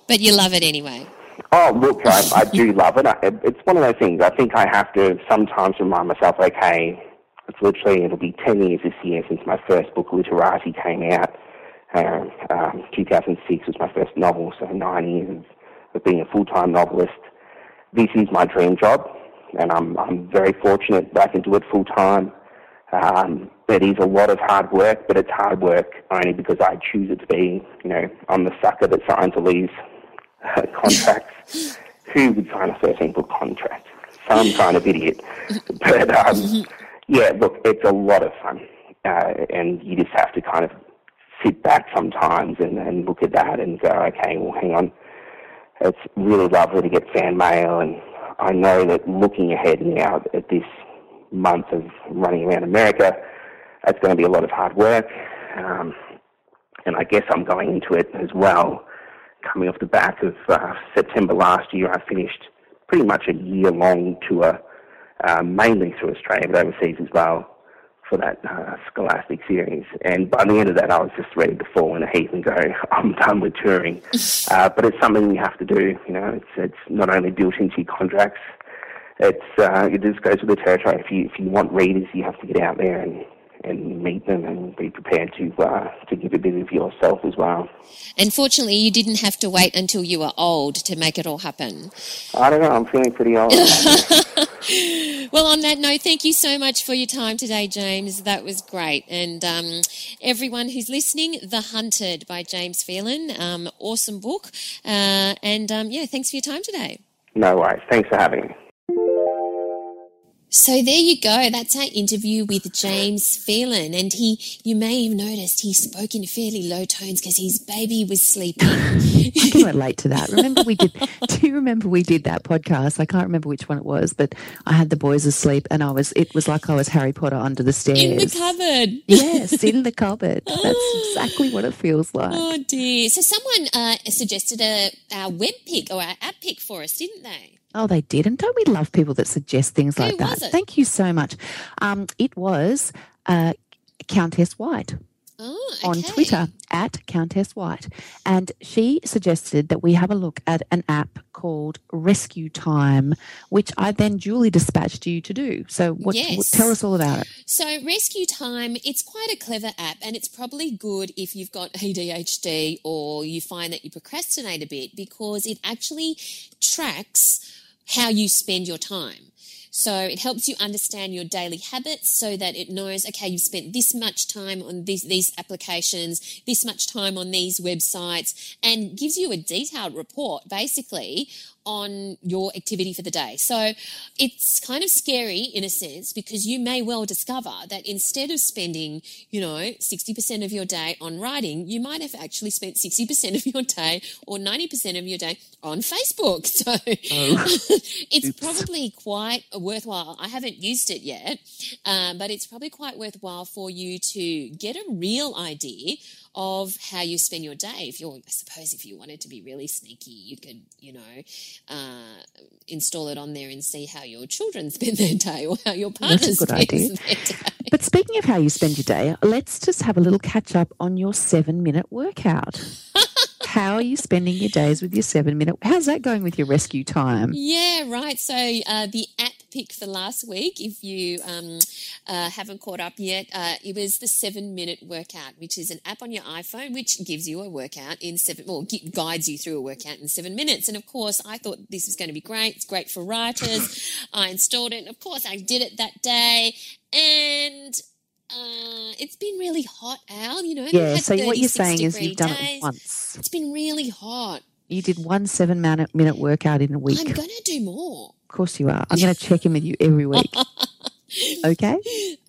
But you love it anyway. Oh, look, I, I do love it. I, it's one of those things. I think I have to sometimes remind myself, okay, it's literally, it'll be 10 years this year since my first book, Literati, came out. Uh, um, 2006 was my first novel, so nine years of, of being a full-time novelist. This is my dream job, and I'm, I'm very fortunate that I can do it full-time. Um, it is a lot of hard work, but it's hard work only because I choose it to be. You know, I'm the sucker that signs all these uh, contracts. [laughs] Who would sign a 13 book contract? Some kind of idiot. [laughs] But um, [laughs] yeah, look, it's a lot of fun, uh, and you just have to kind of sit back sometimes and, and look at that and go, okay, well, hang on. It's really lovely to get fan mail, and I know that looking ahead now at this month of running around America, that's going to be a lot of hard work. Um, and I guess I'm going into it as well. Coming off the back of uh, September last year, I finished pretty much a year long tour, uh, mainly through Australia, but overseas as well, for that uh, Scholastic series. And by the end of that, I was just ready to fall in a heap and go, [laughs] I'm done with touring. [laughs] Uh, but it's something you have to do. You know, it's, it's not only built into your contracts, it's uh, it just goes with the territory. If you if you want readers, you have to get out there and and meet them and be prepared to uh, to give a bit of yourself as well. And fortunately, you didn't have to wait until you were old to make it all happen. I don't know. I'm feeling pretty old. [laughs] well, on that note, thank you so much for your time today, James. That was great. And um, everyone who's listening, The Hunted by James Phelan, um, awesome book. Uh, and um, yeah, thanks for your time today. No worries. Thanks for having me. So there you go. That's our interview with James Phelan, and he, you may have noticed, he spoke in fairly low tones because his baby was sleeping. I can relate to that. Remember we did? [laughs] Do you remember we did that podcast? I can't remember which one it was, but I had the boys asleep, and I was. It was like I was Harry Potter under the stairs in the cupboard. [laughs] Yes, in the cupboard. That's [laughs] exactly what it feels like. Oh dear! So someone uh, suggested a our web pick or our app pick for us, didn't they? Oh, they did. And don't we love people that suggest things like Who that? was it? Thank you so much. Um, it was uh, Countess White Oh, on. Twitter at Countess White. And she suggested that we have a look at an app called Rescue Time, which I then duly dispatched you to do. So, what, Yes. what- tell us all about it. So, Rescue Time, it's quite a clever app and it's probably good if you've got ADHD or you find that you procrastinate a bit because it actually tracks how you spend your time. So it helps you understand your daily habits so that it knows, okay, you've spent this much time on these, these applications, this much time on these websites, and gives you a detailed report basically on your activity for the day. So it's kind of scary in a sense because you may well discover that instead of spending, you know, 60% of your day on writing, you might have actually spent 60% of your day or 90% of your day on Facebook. [laughs] So oh. [laughs] it's probably quite worthwhile. I haven't used it yet, um, but it's probably quite worthwhile for you to get a real idea of how you spend your day. If you're, I suppose, if you wanted to be really sneaky, you could, you know, uh, install it on there and see how your children [laughs] spend their day or how your partner That's a [laughs] good idea. their day. But speaking of how you spend your day, let's just have a little catch up on your seven minute workout. [laughs] how are you spending your days with your seven minute? How's that going with your RescueTime? Yeah, right. So uh, the app pick for last week, if you um, uh, haven't caught up yet, uh, it was the seven minute workout, which is an app on your iPhone which gives you a workout in seven, or gu- guides you through a workout in seven minutes. And of course, I thought this was going to be great. It's great for writers. I installed it, and of course, I did it that day, and. Uh, it's been really hot, Al. You know, Yeah, so what you're saying is you've done days. it once. It's been really hot. You did one seven minute minute workout in a week. I'm going to do more. Of course you are. I'm going to check in with you every week. [laughs] Okay?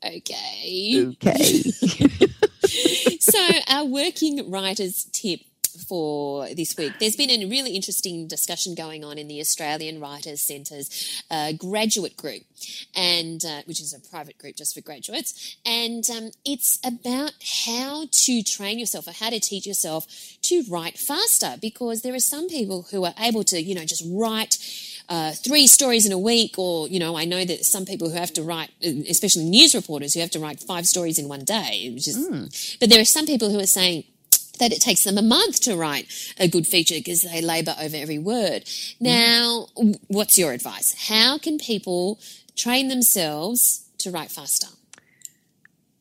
Okay. Okay. [laughs] so, our working writers tip for this week. There's been a really interesting discussion going on in the Australian Writers Centre's uh, graduate group, and uh, which is a private group just for graduates. And um, it's about how to train yourself or how to teach yourself to write faster because there are some people who are able to, you know, just write uh, three stories in a week, or you know, I know that some people who have to write, especially news reporters, who have to write five stories in one day. Which is, but there are some people who are saying that it takes them a month to write a good feature because they labour over every word. Now, what's your advice? How can people train themselves to write faster?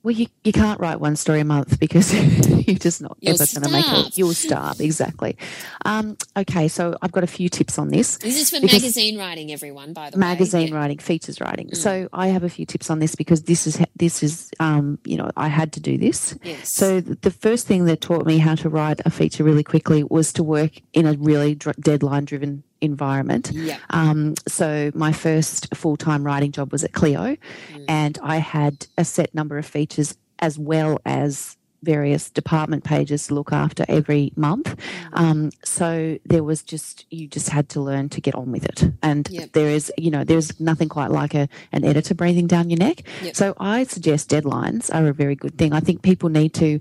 Well, you, you can't write one story a month because [laughs] you're just not You'll ever going to make it. You'll starve, exactly. Um, okay, so I've got a few tips on this. This is for magazine writing, everyone. By the magazine way. Mm. writing, features writing. So I have a few tips on this because this is this is um, you know I had to do this. Yes. So the first thing that taught me how to write a feature really quickly was to work in a really dr- deadline driven environment. Yeah. Um, so my first full time writing job was at Cleo, Mm. and I had a set number of features as well as various department pages to look after every month. Mm. Um, so there was just you just had to learn to get on with it, and Yep. there is you know there's nothing quite like a an editor breathing down your neck. Yep. So I suggest deadlines are a very good thing. I think people need to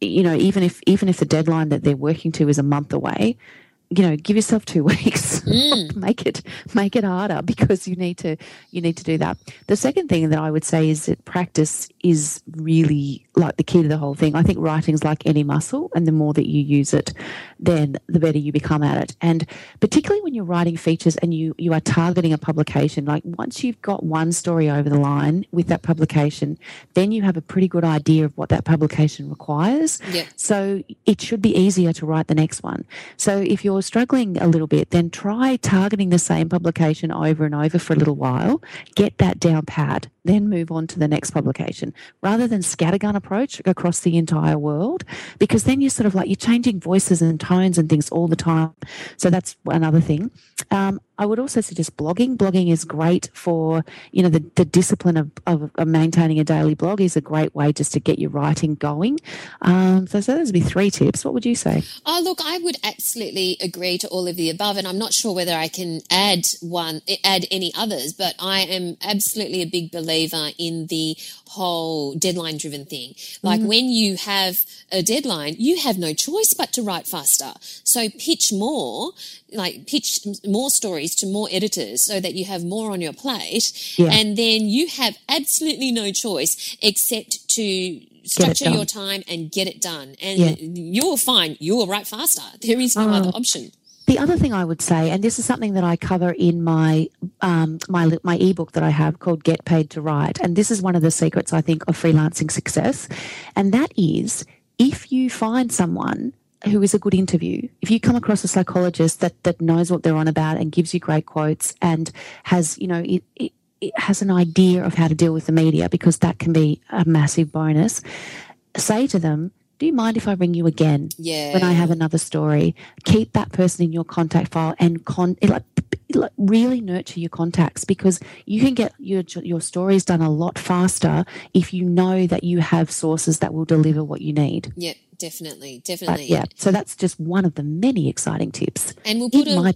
you know even if even if the deadline that they're working to is a month away you know, give yourself two [laughs] weeks. Mm. [laughs] make it make it harder because you need to you need to do that. The second thing that I would say is that practice is really like the key to the whole thing. I think writing's like any muscle, and the more that you use it, then the better you become at it. And particularly when you're writing features and you you are targeting a publication, like once you've got one story over the line with that publication, then you have a pretty good idea of what that publication requires. Yeah. So it should be easier to write the next one. So if you're struggling a little bit, then try targeting the same publication over and over for a little while. Get that down pat, then move on to the next publication rather than scattergun approach across the entire world because then you're sort of like you're changing voices and tones and things all the time. So that's another thing. Um, I would also suggest blogging. Blogging is great for, you know, the, the discipline of, of, of maintaining a daily blog is a great way just to get your writing going. Um, so, so those would be three tips. What would you say? Oh, look, I would absolutely agree to all of the above, and I'm not sure whether I can add one, add any others, but I am absolutely a big believer in the whole deadline driven thing. Like mm. when you have a deadline, you have no choice but to write faster. So pitch more, like pitch more stories to more editors so that you have more on your plate. Yeah. And then you have absolutely no choice except to structure your time and get it done. And yeah. you'll find you will write faster. There is no uh, other option. The other thing I would say, and this is something that I cover in my um, my my ebook that I have called "Get Paid to Write," and this is one of the secrets I think of freelancing success, and that is if you find someone who is a good interview, if you come across a psychologist that that knows what they're on about and gives you great quotes and has you know it, it, it has an idea of how to deal with the media because that can be a massive bonus. Say to them, do you mind if I ring you again yeah. when I have another story? Keep that person in your contact file and con- like, like really nurture your contacts because you can get your your stories done a lot faster if you know that you have sources that will deliver what you need. Yep, definitely, definitely. But yeah, so that's just one of the many exciting tips. And we'll put a,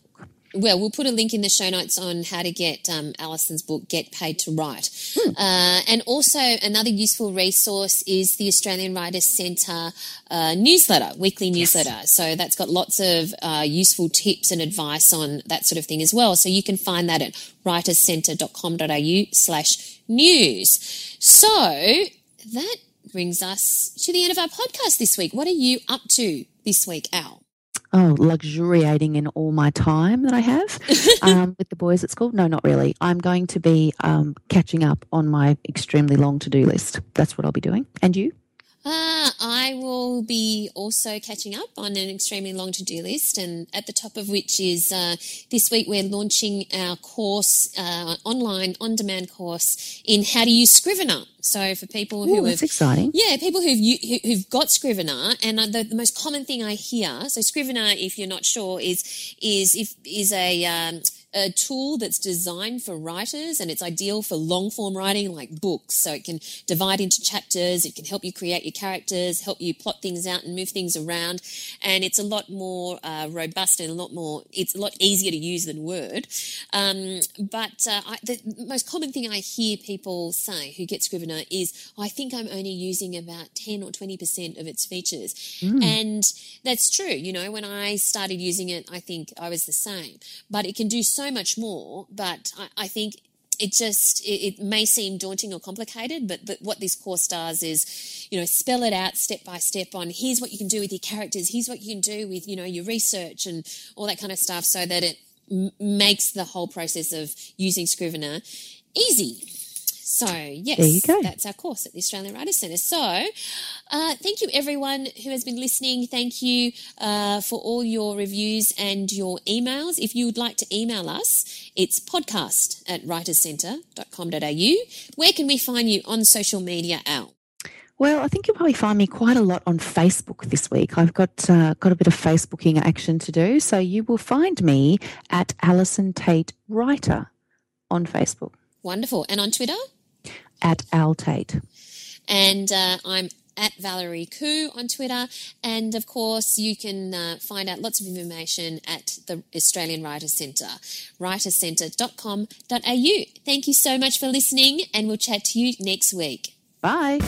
well, we'll put a link in the show notes on how to get um, Allison's book, Get Paid to Write. Hmm. Uh, and also, another useful resource is the Australian Writers Centre uh, newsletter, weekly newsletter. Yes. So that's got lots of uh, useful tips and advice on that sort of thing as well. So you can find that at writerscentre.com.au slash news. So that brings us to the end of our podcast this week. What are you up to this week, Al? Oh, luxuriating in all my time that I have [laughs] um, with the boys at school. No, not really. I'm going to be um, catching up on my extremely long to do list. That's what I'll be doing. And you? Uh, I will be also catching up on an extremely long to do list, and at the top of which is uh, this week we're launching our course, uh, online on demand course in how to use Scrivener. So for people who Ooh, have, exciting. yeah, people who've who've got Scrivener, and uh, the, the, most common thing I hear, so Scrivener, if you're not sure, is is if is a um, a tool that's designed for writers and it's ideal for long form writing like books. So it can divide into chapters, it can help you create your characters, help you plot things out and move things around. And it's a lot more uh, robust and a lot more, it's a lot easier to use than Word. Um, but uh, I, the most common thing I hear people say who get Scrivener is, I think I'm only using about 10 or 20% of its features. Mm. And that's true. You know, when I started using it, I think I was the same. But it can do so so much more, but I, I think it just it, it, may seem daunting or complicated but, what this course does is you know spell it out step by step on here's what you can do with your characters here's what you can do with you know your research and all that kind of stuff so that it m- makes the whole process of using scrivener easy so, yes, that's our course at the Australian Writers Centre. So, uh, thank you everyone who has been listening. Thank you uh, for all your reviews and your emails. If you would like to email us, it's podcast at writerscentre.com.au. Where can we find you on social media, Al? Well, I think you'll probably find me quite a lot on Facebook this week. I've got uh, got a bit of Facebooking action to do, so you will find me at Allison Tait Writer on Facebook. Wonderful, and on Twitter? At Al Tait. And uh, I'm at Valerie Khoo on Twitter. And of course, you can uh, find out lots of information at the Australian Writers Centre, writerscentre.com.au. Thank you so much for listening, and we'll chat to you next week. Bye.